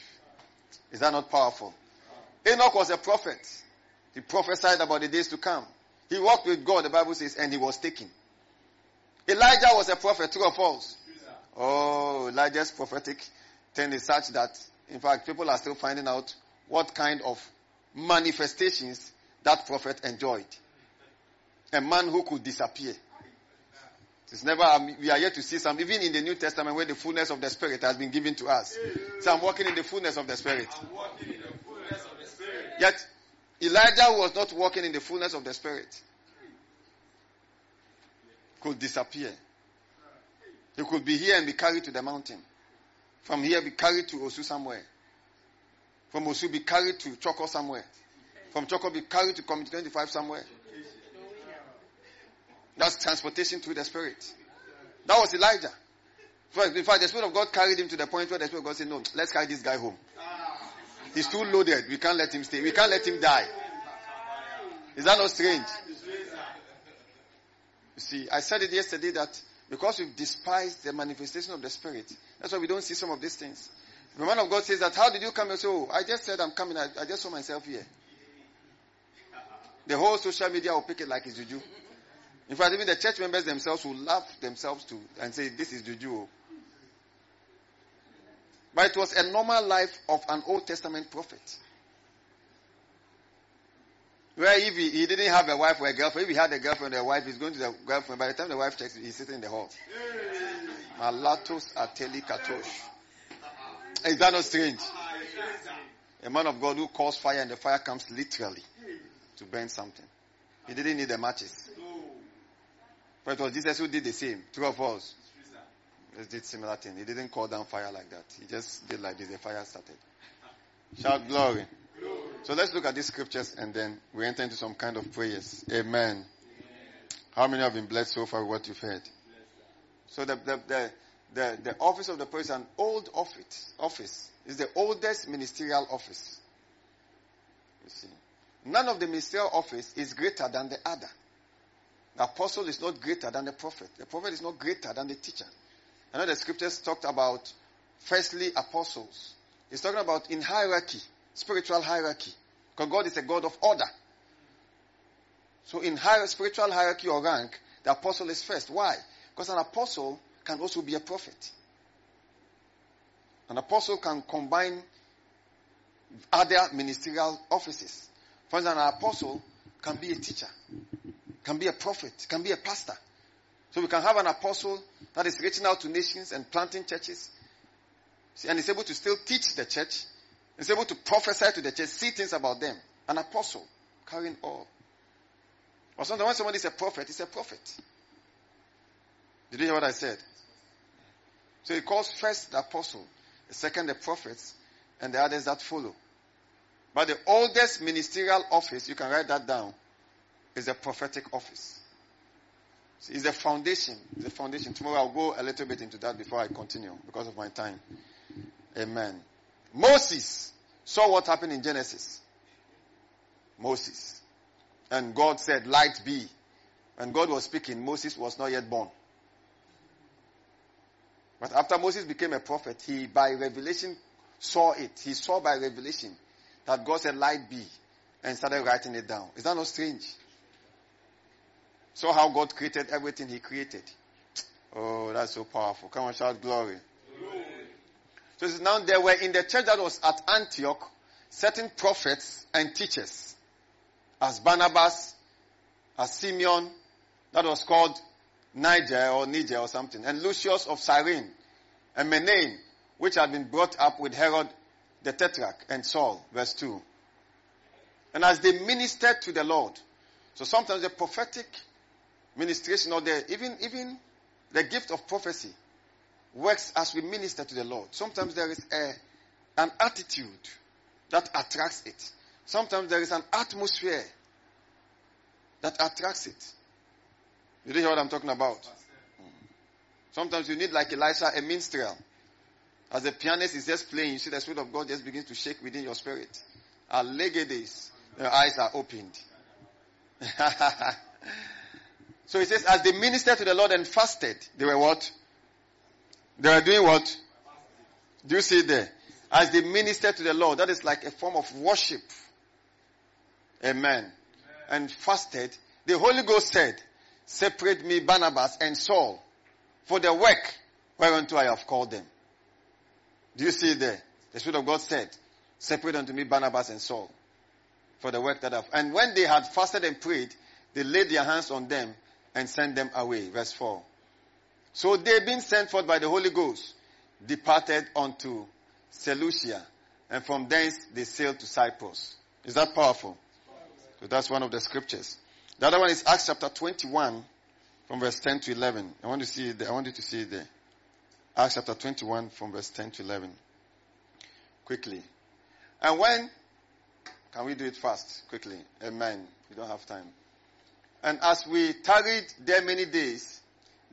Is that not powerful? Enoch was a prophet. He prophesied about the days to come. He walked with God, the Bible says, and he was taken. Elijah was a prophet, true or false? Oh, Elijah's prophetic thing is such that, in fact, people are still finding out what kind of manifestations that prophet enjoyed. A man who could disappear. It's never, um, we are yet to see some, even in the New Testament where the fullness of the Spirit has been given to us. So I'm walking in the fullness of the Spirit. Yet, Elijah was not walking in the fullness of the Spirit. Could disappear. He could be here and be carried to the mountain. From here, be carried to Osu somewhere. From Osu, be carried to Choco somewhere. From Choco, be carried to Community 25 somewhere. That's transportation through the Spirit. That was Elijah. In fact, the Spirit of God carried him to the point where the Spirit of God said, No, let's carry this guy home. He's too loaded. We can't let him stay. We can't let him die. Is that not strange? You see, I said it yesterday that because we've despised the manifestation of the Spirit, that's why we don't see some of these things. The man of God says that, how did you come? and say, oh, I just said I'm coming. I, I just saw myself here. The whole social media will pick it like it's juju. In fact, even the church members themselves will laugh themselves to and say, this is juju. But it was a normal life of an Old Testament prophet. Where if he, he, didn't have a wife or a girlfriend, if he had a girlfriend or a wife, he's going to the girlfriend. By the time the wife checks, he's sitting in the hall. Malatos ateli katosh. Is that not strange? A man of God who calls fire and the fire comes literally to burn something. He didn't need the matches. But it was Jesus who did the same. Two of us. Just did similar thing. He didn't call down fire like that. He just did like this. The fire started. Shout glory. So let's look at these scriptures and then we enter into some kind of prayers. Amen. Amen. How many have been blessed so far with what you've heard? So the, the, the, the, the office of the priest is an old office. Office is the oldest ministerial office. You see, none of the ministerial office is greater than the other. The apostle is not greater than the prophet. The prophet is not greater than the teacher. I know the scriptures talked about firstly apostles. It's talking about in hierarchy spiritual hierarchy. Because God is a God of order. So in higher spiritual hierarchy or rank, the apostle is first. Why? Because an apostle can also be a prophet. An apostle can combine other ministerial offices. For instance, an apostle can be a teacher, can be a prophet, can be a pastor. So we can have an apostle that is reaching out to nations and planting churches, and is able to still teach the church Is able to prophesy to the church, see things about them. An apostle carrying all. Or sometimes when somebody is a prophet, he's a prophet. Did you hear what I said? So he calls first the apostle, the second the prophets, and the others that follow. But the oldest ministerial office, you can write that down, is the prophetic office. It's the foundation. It's the foundation. Tomorrow I'll go a little bit into that before I continue because of my time. Amen. Moses saw what happened in Genesis. Moses. And God said, Light be. And God was speaking. Moses was not yet born. But after Moses became a prophet, he by revelation saw it. He saw by revelation that God said, Light be. And started writing it down. Is that not strange? Saw how God created everything He created. Oh, that's so powerful. Come on, shout glory. glory. So now there were in the church that was at Antioch certain prophets and teachers, as Barnabas, as Simeon, that was called Niger or Niger or something, and Lucius of Cyrene, and Manaen, which had been brought up with Herod the Tetrarch and Saul, verse 2. And as they ministered to the Lord, so sometimes the prophetic ministration or the even even the gift of prophecy works as we minister to the Lord. Sometimes there is a an attitude that attracts it. Sometimes there is an atmosphere that attracts it. You do hear what I'm talking about? Sometimes you need like Elisha, a minstrel. As the pianist is just playing, you see the Spirit of God just begins to shake within your spirit. Our Allegedes, your eyes are opened. So he says, as they ministered to the Lord and fasted, they were what? They were doing what? Do you see there? As they ministered to the Lord, that is like a form of worship. Amen. Amen. And fasted, the Holy Ghost said, separate me Barnabas and Saul for the work whereunto I have called them. Do you see there? The Spirit of God said, separate unto me Barnabas and Saul for the work that I've, and when they had fasted and prayed, they laid their hands on them and sent them away. Verse 4. So they being sent forth by the Holy Ghost, departed unto Seleucia, and from thence they sailed to Cyprus. Is that powerful? So that's one of the scriptures. The other one is Acts chapter 21, from verse 10 to 11. I want to see it there. I want you to see it there. Acts chapter 21, from verse 10 to 11. Quickly. And when, can we do it fast? Quickly. Amen. We don't have time. And as we tarried there many days,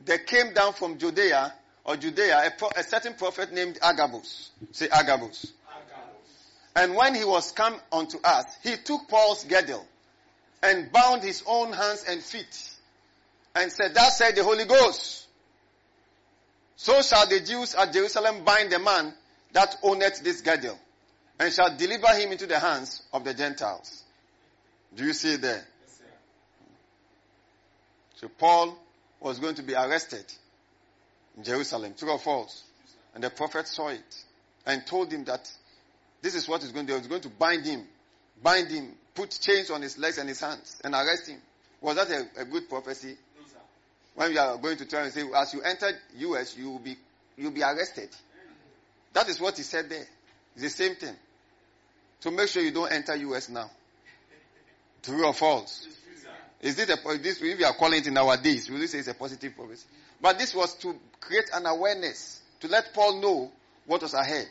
there came down from Judea or Judea a, pro- a certain prophet named Agabus. Say Agabus. Agabus. And when he was come unto us, he took Paul's girdle and bound his own hands and feet and said, Thus said the Holy Ghost. So shall the Jews at Jerusalem bind the man that owneth this girdle and shall deliver him into the hands of the Gentiles. Do you see there? So Paul was going to be arrested in Jerusalem, true or false? And the prophet saw it and told him that this is what he's going to do. He's going to bind him, bind him, put chains on his legs and his hands, and arrest him. Was that a, a good prophecy? No, when you are going to try and say, as you enter US, you will be you'll be arrested. That is what he said there. It's the same thing. So make sure you don't enter US now. True or false? Is it a, this, if we are calling it in our days, we will say it's a positive prophecy. But this was to create an awareness, to let Paul know what was ahead.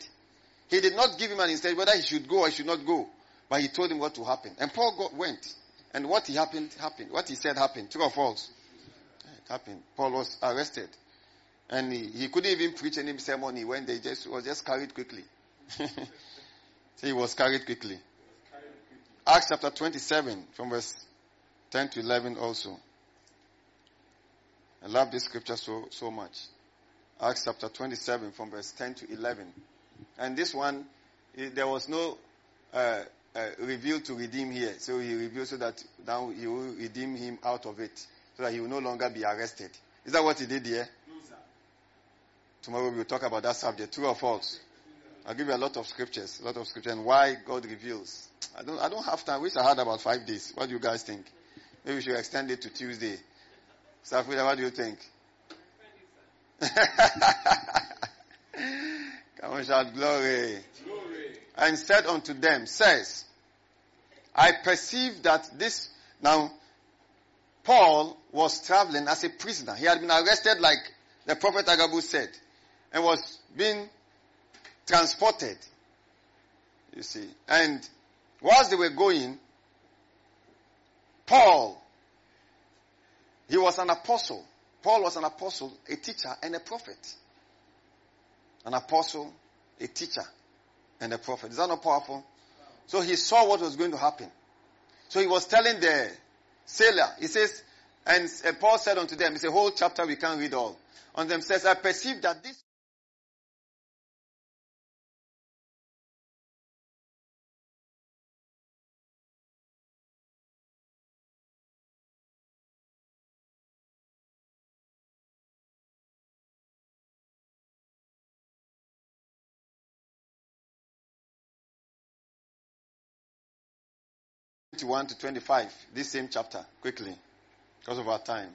He did not give him an instead whether he should go or he should not go, but he told him what to happen. And Paul got, went. And what he happened, happened. What he said happened. True or false? It happened. Paul was arrested. And he, he couldn't even preach any sermon. He went, they just, was just carried quickly. so he was carried quickly. Acts chapter 27 from verse 10 to 11 also. I love this scripture so, so much. Acts chapter 27 from verse 10 to 11. And this one, there was no uh, uh, reveal to redeem here. So he revealed so that now he will redeem him out of it. So that he will no longer be arrested. Is that what he did here? No, Tomorrow we will talk about that subject. True or false? I'll give you a lot of scriptures, a lot of scriptures, and why God reveals. I don't, I don't have time. Wish I had about five days. What do you guys think? Maybe we should extend it to Tuesday. Safida, what do you think? Come on, shout glory. glory. And said unto them, says, I perceive that this, now, Paul was traveling as a prisoner. He had been arrested like the prophet Agabus said, and was being transported. You see. And Whilst they were going, Paul, he was an apostle. Paul was an apostle, a teacher, and a prophet. An apostle, a teacher, and a prophet. Is that not powerful? So he saw what was going to happen. So he was telling the sailor, he says, and uh, Paul said unto them, it's a whole chapter we can't read all. On them says, I perceive that this Twenty-one to 25, this same chapter, quickly because of our time.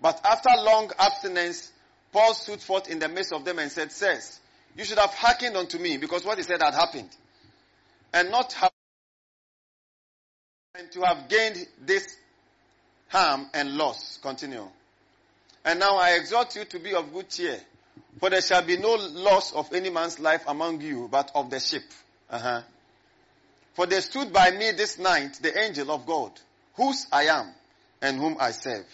But after long abstinence, Paul stood forth in the midst of them and said, Sirs, you should have hearkened unto me because what he said had happened. And not have and to have gained this harm and loss. Continue. And now I exhort you to be of good cheer, for there shall be no loss of any man's life among you, but of the ship. Uh-huh. For there stood by me this night the angel of God, whose I am and whom I serve.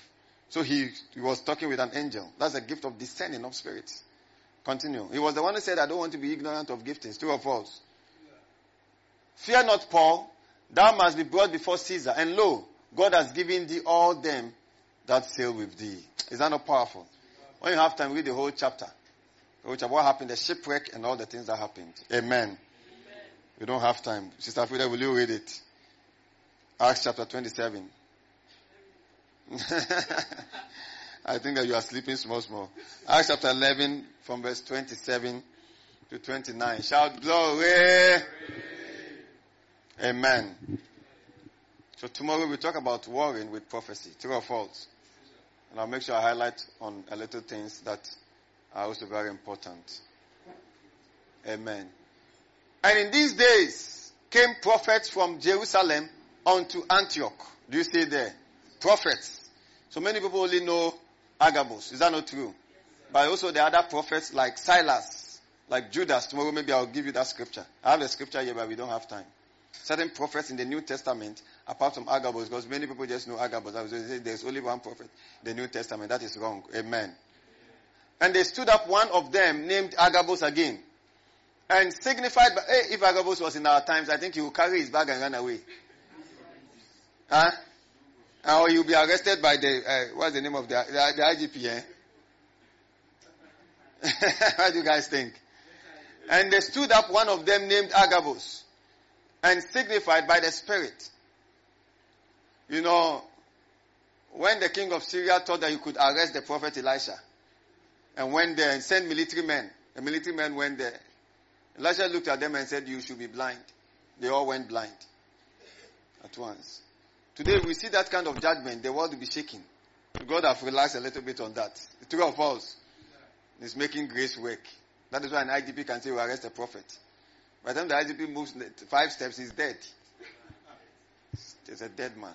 So he, he was talking with an angel. That's a gift of discerning of spirits. Continue. He was the one who said, I don't want to be ignorant of giftings. True or false? Fear not, Paul. Thou must be brought before Caesar. And lo, God has given thee all them that sail with thee. Is that not powerful? When you have time, read the whole chapter. The whole. What happened, the shipwreck and all the things that happened. Amen. Amen. We don't have time. Sister Frida, will you read it? Acts chapter 27. I think that you are sleeping small, small. Acts chapter 11 from verse 27 to 29. Shout glory. Amen. So tomorrow we talk about warring with prophecy. True or false? And I'll make sure I highlight on a little things that are also very important. Amen. And in these days came prophets from Jerusalem unto Antioch. Do you see there? Prophets. So many people only know Agabus. Is that not true? But also the other prophets like Silas, like Judas. Tomorrow maybe I'll give you that scripture. I have the scripture here, but we don't have time. Certain prophets in the New Testament, apart from Agabus, because many people just know Agabus. There's only one prophet in the New Testament. That is wrong. Amen. And they stood up one of them named Agabus again. And signified, by, hey, if Agabus was in our times, I think he would carry his bag and run away. Huh? Or you'll be arrested by the, uh, what's the name of the, the, the IGP, eh? what do you guys think? And they stood up one of them named Agabus and signified by the Spirit. You know, when the king of Syria thought that he could arrest the prophet Elisha, and when they sent military men, the military men went there, Elisha looked at them and said, You should be blind. They all went blind at once. Today we see that kind of judgment, the world will be shaking. God have relaxed a little bit on that. True of us is making grace work. That is why an IGP can say we arrest a prophet. By the time the IGP moves five steps, he's dead. He's a dead man.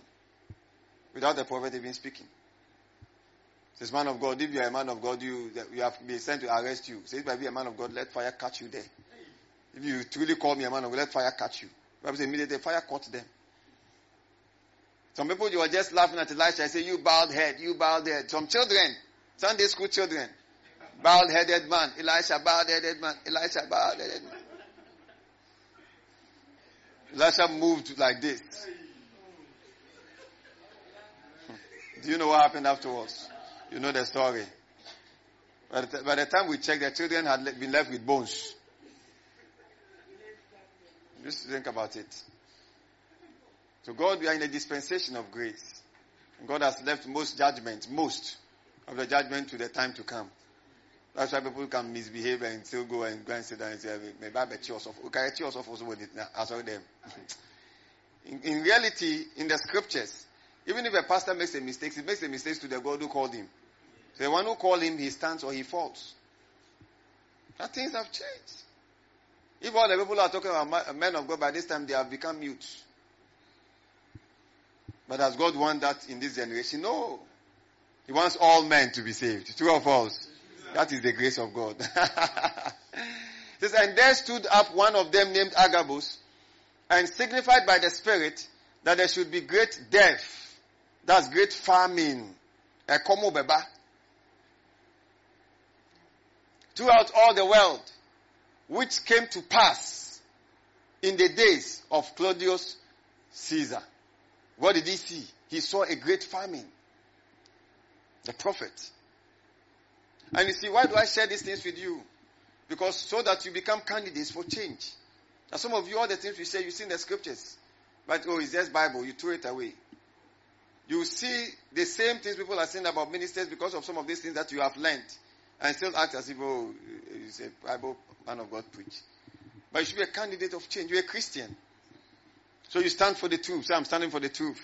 Without the prophet even speaking. Says, man of God, if you are a man of God, you, you have been sent to arrest you. Says, if I be a man of God, let fire catch you there. If you truly call me a man of God, let fire catch you. Bible says immediately fire caught them. Some people you were just laughing at Elisha. I say, you bald head, you bald head. Some children, Sunday school children, bald headed man, Elisha bald headed man, Elisha bald headed man. Elisha moved like this. Hmm. Do you know what happened afterwards? You know the story. By the, by the time we checked, the children had been left with bones. Just think about it. So God, we are in a dispensation of grace. God has left most judgment, most of the judgment to the time to come. That's why people can misbehave and still go and go and sit down and say, maybe I bet you also, okay, you also with it now. Saw them. in, in reality, in the scriptures, even if a pastor makes a mistake, he makes a mistake to the God who called him. So the one who called him, he stands or he falls. That things have changed. If all the people are talking about men of God by this time, they have become mute. But does God want that in this generation? No. He wants all men to be saved. True or false? That is the grace of God. says, and there stood up one of them named Agabus and signified by the Spirit that there should be great death. That's great famine. Throughout all the world, which came to pass in the days of Claudius Caesar. What did he see? He saw a great famine. The prophet. And you see, why do I share these things with you? Because so that you become candidates for change. Now some of you, all the things we say, you see in the scriptures. But, oh, it's just Bible. You throw it away. You see the same things people are saying about ministers because of some of these things that you have learned. And still act as if, oh, it's a Bible man of God preach. But you should be a candidate of change. You're a Christian. So you stand for the truth. Say, I'm standing for the truth.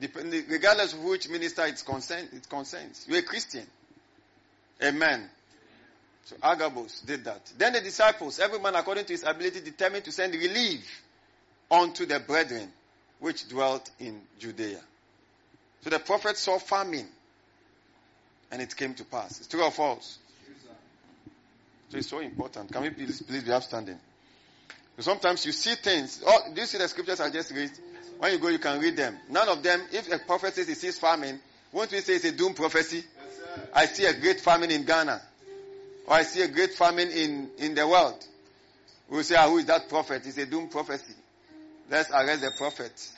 Regardless of which minister it concerns, it concerns. You're a Christian. Amen. So Agabus did that. Then the disciples, every man according to his ability, determined to send relief unto the brethren which dwelt in Judea. So the prophet saw famine, and it came to pass. It's true or false? So it's so important. Can we please, please be upstanding? Sometimes you see things. Oh, do you see the scriptures I just read? When you go, you can read them. None of them, if a prophet says he sees famine, won't we say it's a doom prophecy? Yes, I see a great famine in Ghana. Or I see a great famine in, in the world. We'll say, ah, who is that prophet? It's a doom prophecy. Let's arrest the prophet.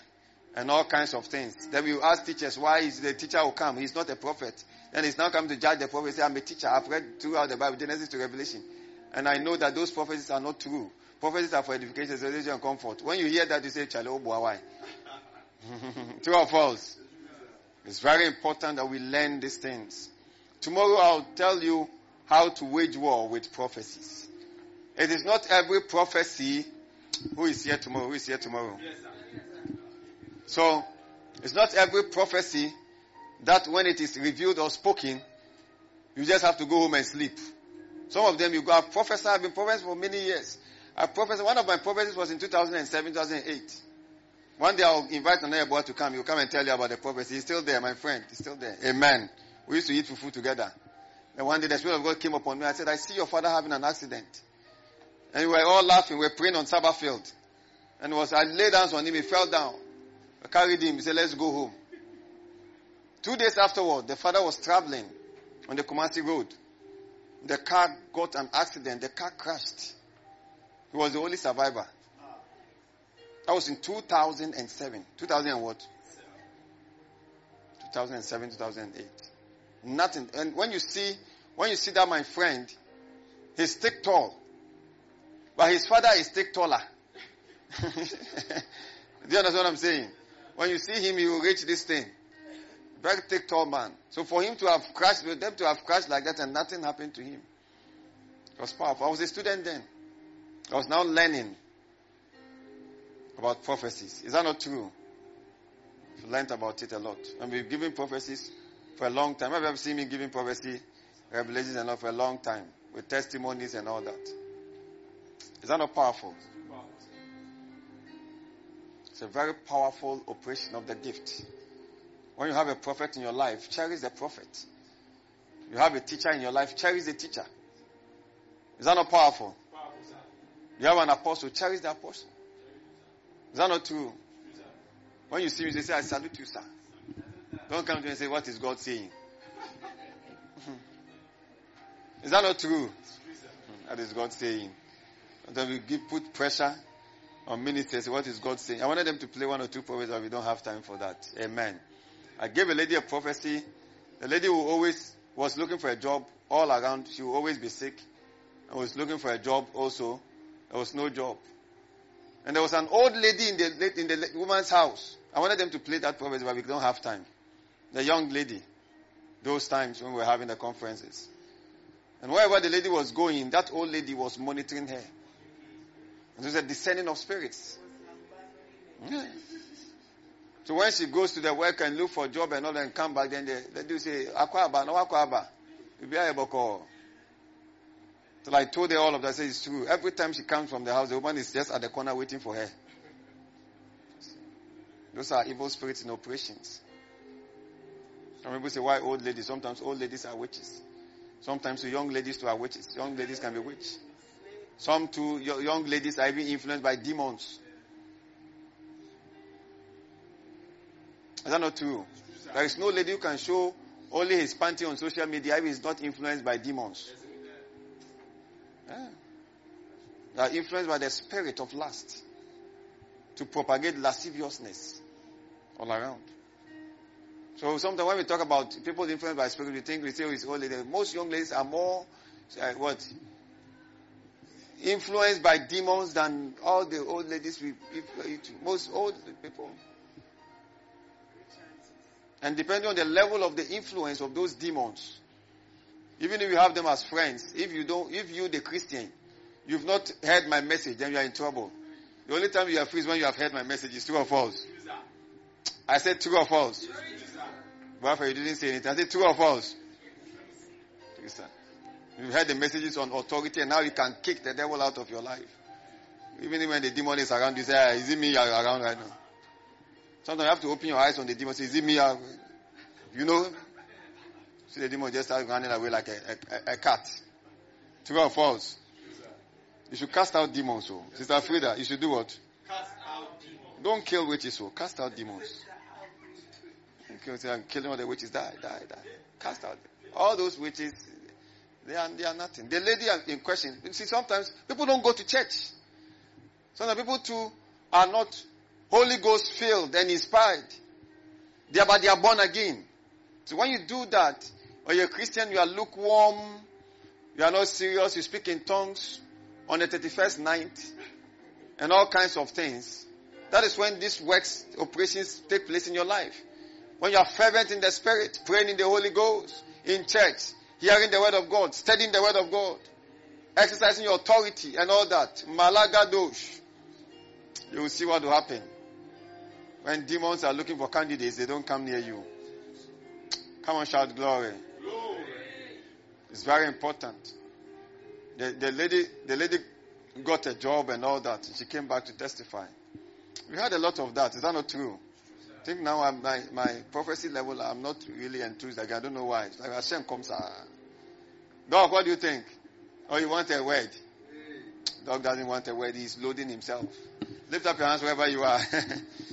And all kinds of things. Then we will ask teachers, why is the teacher will come? He's not a prophet. Then he's now come to judge the prophet. Say, I'm a teacher. I've read throughout the Bible, Genesis to Revelation. And I know that those prophecies are not true. Prophecies are for edification, exaltation, and comfort. When you hear that, you say, Chale, oh why? True or false? It's very important that we learn these things. Tomorrow I'll tell you how to wage war with prophecies. It is not every prophecy who is here tomorrow, who is here tomorrow. So, it's not every prophecy that when it is revealed or spoken, you just have to go home and sleep. Some of them you go, I've prophesied, I've been prophesying for many years. I prophesied, one of my prophecies was in 2007, 2008. One day I'll invite another boy to come. He'll come and tell you about the prophecy. He's still there, my friend. He's still there. Amen. We used to eat fufu together. And one day the Spirit of God came upon me. I said, I see your father having an accident. And we were all laughing. We were praying on Sabbath field. And was, I laid hands on him. He fell down. I carried him. He said, let's go home. Two days afterward, the father was traveling on the Kumasi road. The car got an accident. The car crashed. He was the only survivor. That was in 2007. 2000 and what? 2007, 2008. Nothing. And when you see, when you see that my friend, he's thick tall. But his father is thick taller. Do you understand what I'm saying? When you see him, he will reach this thing. Very thick tall man. So for him to have crashed, with them to have crashed like that and nothing happened to him. It was powerful. I was a student then. I was now learning about prophecies. Is that not true? I've learned about it a lot. And we've given prophecies for a long time. Have you ever seen me giving prophecy, revelations and all for a long time? With testimonies and all that. Is that not powerful? It's a very powerful operation of the gift. When you have a prophet in your life, cherish the prophet. You have a teacher in your life, cherish the teacher. Is that not powerful? powerful you have an apostle, cherish the apostle. Is that not true? When you see me, they say, I salute you, sir. Don't come to me and say, What is God saying? is that not true? That is God saying. And then we give, put pressure on ministers. What is God saying? I wanted them to play one or two prophets, but we don't have time for that. Amen. I gave a lady a prophecy. The lady who always was looking for a job all around. She would always be sick. I was looking for a job also. There was no job. And there was an old lady in the, in the woman's house. I wanted them to play that prophecy, but we don't have time. The young lady. Those times when we were having the conferences. And wherever the lady was going, that old lady was monitoring her. And it was a discerning of spirits. Yeah. So when she goes to the work and look for a job and all and come back, then they, they do say, Akwaba, no Akwaba. So I told her all of that. I said, it's true. Every time she comes from the house, the woman is just at the corner waiting for her. Those are evil spirits in operations. Some people say, why old ladies? Sometimes old ladies are witches. Sometimes young ladies too are witches. Young ladies can be witches. Some two young ladies are even influenced by demons. Is that not true? There is no lady who can show only his panty on social media if he's not influenced by demons. Yeah. They are influenced by the spirit of lust to propagate lasciviousness all around. So sometimes when we talk about people influenced by spirit, we think we say it's old ladies. Most young ladies are more uh, what influenced by demons than all the old ladies we most old people. And depending on the level of the influence of those demons, even if you have them as friends, if you don't, if you the Christian, you've not heard my message, then you are in trouble. The only time you are free is when you have heard my message. Is true or false? I said true or false. Well, you didn't say anything. I said true or false. You've heard the messages on authority, and now you can kick the devil out of your life. Even when the demon is around, you say, ah, "Is it me you are around right now?" Sometimes you have to open your eyes on the demon. Say, "Is it me?" You know, see the demon just start running away like a, a, a cat. True or false? You should cast out demons. So, oh. Sister Frida, you should do what? Cast out demons. Don't kill witches. So, oh. cast out demons. I'm Killing all the witches. Die, die, die. Cast out. All those witches, they are, they are nothing. The lady in question, you see, sometimes people don't go to church. Sometimes people too are not Holy Ghost filled and inspired. They are, but they are born again. So when you do that, or you're a Christian, you are lukewarm, you are not serious, you speak in tongues on the 31st night, and all kinds of things. That is when these works, operations take place in your life. When you are fervent in the Spirit, praying in the Holy Ghost, in church, hearing the word of God, studying the word of God, exercising your authority and all that. Malagadosh. You will see what will happen. When demons are looking for candidates, they don't come near you. Come on, shout glory. glory. It's very important. The, the lady, the lady got a job and all that. And she came back to testify. We had a lot of that. Is that not true? I think now I'm, my, my prophecy level, I'm not really enthused. Like, I don't know why. Like Hashem comes. Ah. Dog, what do you think? Oh, you want a word? Dog doesn't want a word. He's loading himself. Lift up your hands wherever you are.